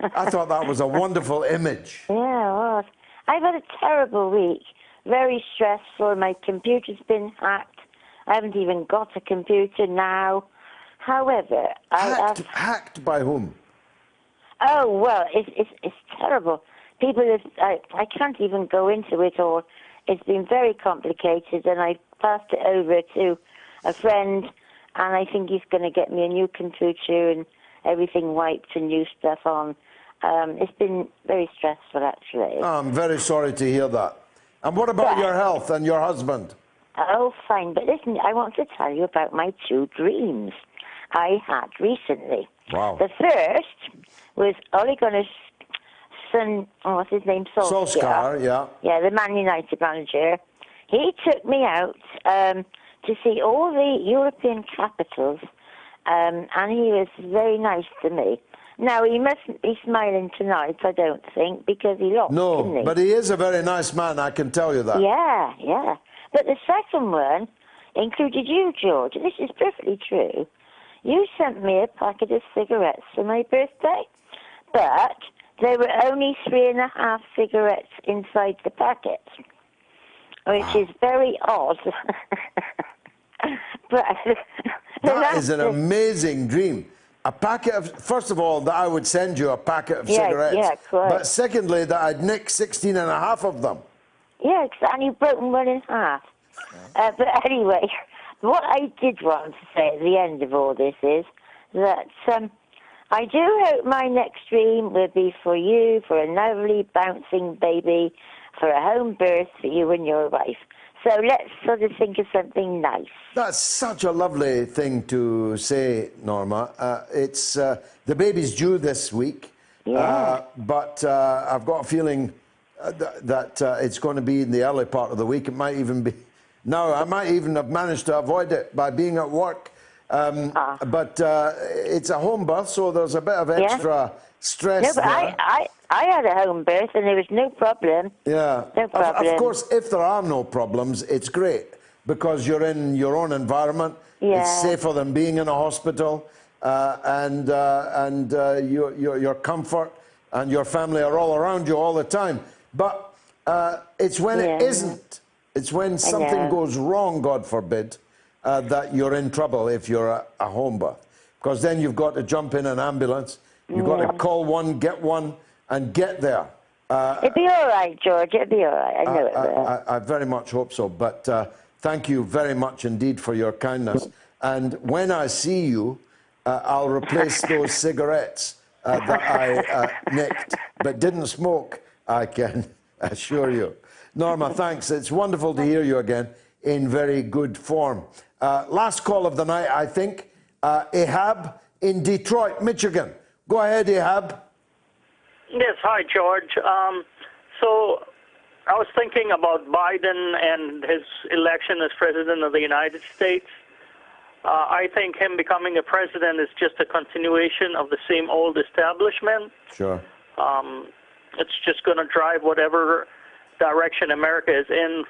I thought that was a wonderful image. Yeah, it was. I've had a terrible week. Very stressful. My computer's been hacked. I haven't even got a computer now. However, I Hacked, have. hacked by whom? Oh well, it's it's, it's terrible. People, have, I I can't even go into it all. It's been very complicated, and I passed it over to a friend, and I think he's going to get me a new computer and everything wiped and new stuff on. Um, it's been very stressful, actually. Oh, I'm very sorry to hear that. And what about your health and your husband? Oh, fine. But listen, I want to tell you about my two dreams I had recently. Wow. The first was Ole Gunnar's son, oh, what's his name? Solskjaer. Solskjaer, yeah. Yeah, the Man United manager. He took me out um, to see all the European capitals, um, and he was very nice to me. Now, he mustn't be smiling tonight, I don't think, because he lost, No, he? but he is a very nice man, I can tell you that. Yeah, yeah. But the second one included you, George. This is perfectly true. You sent me a packet of cigarettes for my birthday, but there were only three and a half cigarettes inside the packet, which is very odd. but That is an amazing dream. A packet of, first of all, that I would send you a packet of Yeah, cigarettes. yeah, quite. But secondly, that I'd nicked 16 and a half of them. Yeah, and You've broken one in half. Uh, but anyway, what I did want to say at the end of all this is that um, I do hope my next dream will be for you, for a lovely bouncing baby, for a home birth for you and your wife. So let's sort of think of something nice. That's such a lovely thing to say, Norma. Uh, it's uh, the baby's due this week, uh, but uh, I've got a feeling uh, th- that uh, it's going to be in the early part of the week. It might even be. No, I might even have managed to avoid it by being at work. Um, But uh, it's a home birth, so there's a bit of Yeah. extra stress No, but there. I, I, I had a home birth and there was no problem. Yeah. No Of- Of, course, if there are no problems, it's great because you're in your own environment. Yeah. It's safer than being in a hospital, uh, and uh, and uh, your, your your comfort and your family are all around you all the time. But uh, it's when it Yeah. isn't. It's when something goes wrong, God forbid, uh, that you're in trouble if you're a, a home birth. Because then you've got to jump in an ambulance, you've got Yeah. to call one, get one, and get there. Uh, It'll be all right, George. It'll be all right. I know it I, will. I, I very much hope so. But uh, thank you very much indeed for your kindness. And when I see you, uh, I'll replace those cigarettes uh, that I uh, nicked but didn't smoke, I can assure you. Norma, thanks. It's wonderful to hear you again in very good form. Uh, last call of the night, I think. Uh, Ahab in Detroit, Michigan. Go ahead, Ahab. Yes, hi, George. Um, so I was thinking about Biden and his election as president of the United States. Uh, I think him becoming a president is just a continuation of the same old establishment. Sure. Um, it's just going to drive whatever direction America is in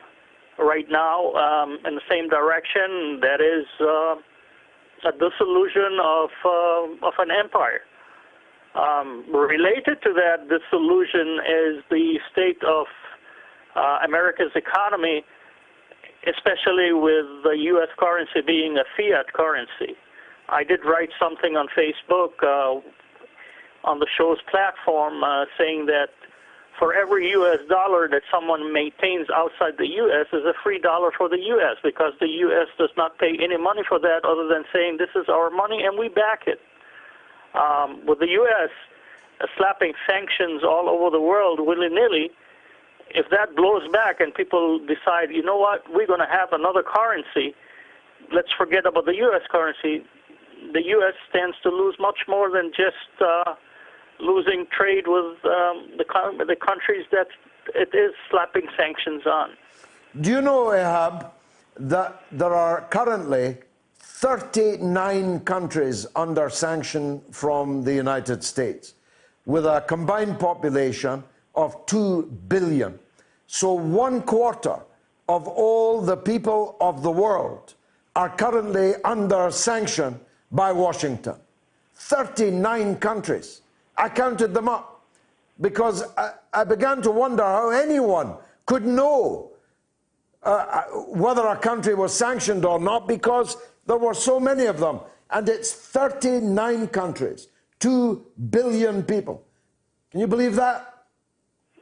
right now um, in the same direction. That is uh, a dissolution of uh, of an empire. Um, related to that dissolution is the state of uh, America's economy, especially with the U.S. currency being a fiat currency. I did write something on Facebook uh, on the show's platform uh, saying that for every U.S. dollar that someone maintains outside the U.S. is a free dollar for the U.S. because the U.S. does not pay any money for that other than saying this is our money and we back it. Um, with the U.S. Uh, slapping sanctions all over the world willy-nilly, if that blows back and people decide, you know what, we're going to have another currency, let's forget about the U.S. currency. The U.S. stands to lose much more than just uh, losing trade with um, the the countries that it is slapping sanctions on. Do you know, Ahab, that there are currently 39 countries under sanction from the United States with a combined population of 2 billion. So, one quarter of all the people of the world are currently under sanction by Washington. 39 countries. I counted them up because I, I began to wonder how anyone could know uh, whether a country was sanctioned or not because there were so many of them. And it's 39 countries, 2 billion people. Can you believe that?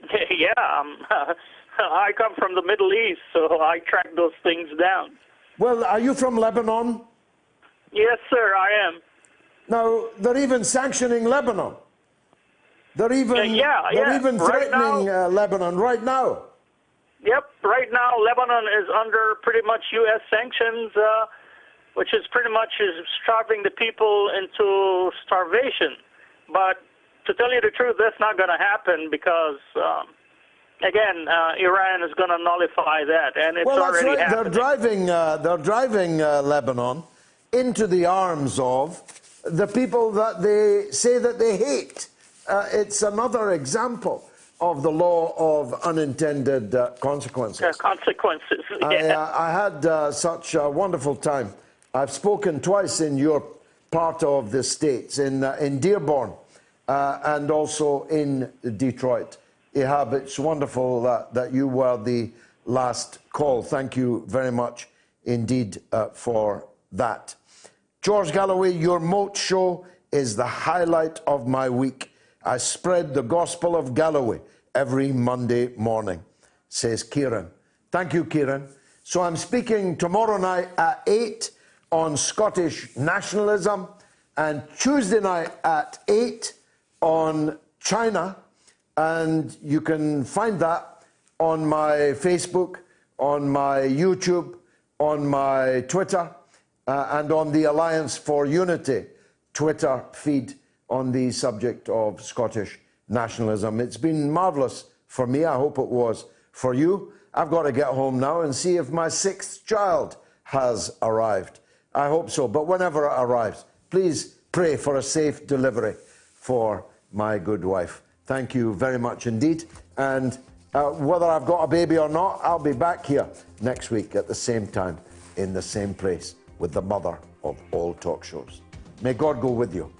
yeah, um, I come from the Middle East, so I track those things down. Well, are you from Lebanon? Yes, sir, I am. Now, they're even sanctioning Lebanon. They're even, Yeah, yeah, they're yeah. even Right threatening uh, Lebanon right now. Yep, right now Lebanon is under pretty much U.S. sanctions, uh, which is pretty much is starving the people into starvation. But to tell you the truth, that's not going to happen because, um, again, uh, Iran is going to nullify that, and it's well, already right. happening. They're driving, uh, they're driving uh, Lebanon into the arms of the people that they say that they hate. Uh, it's another example of the law of unintended uh, consequences. Uh, consequences. I, yeah. uh, I had uh, such a wonderful time. I've spoken twice in your part of the States, in, uh, in Dearborn uh, and also in Detroit. Ihab, it's wonderful that, that you were the last call. Thank you very much indeed uh, for that. George Galloway, your MOATS Show is the highlight of my week. I spread the gospel of Galloway every Monday morning, says Kieran. Thank you, Kieran. So I'm speaking tomorrow night at 8 on Scottish nationalism and Tuesday night at 8 on China. And you can find that on my Facebook, on my YouTube, on my Twitter, uh, and on the Alliance for Unity Twitter feed on the subject of Scottish nationalism. It's been marvellous for me. I hope it was for you. I've got to get home now and see if my sixth child has arrived. I hope so, but whenever it arrives, please pray for a safe delivery for my good wife. Thank you very much indeed. And uh, whether I've got a baby or not, I'll be back here next week at the same time in the same place with the mother of all talk shows. May God go with you.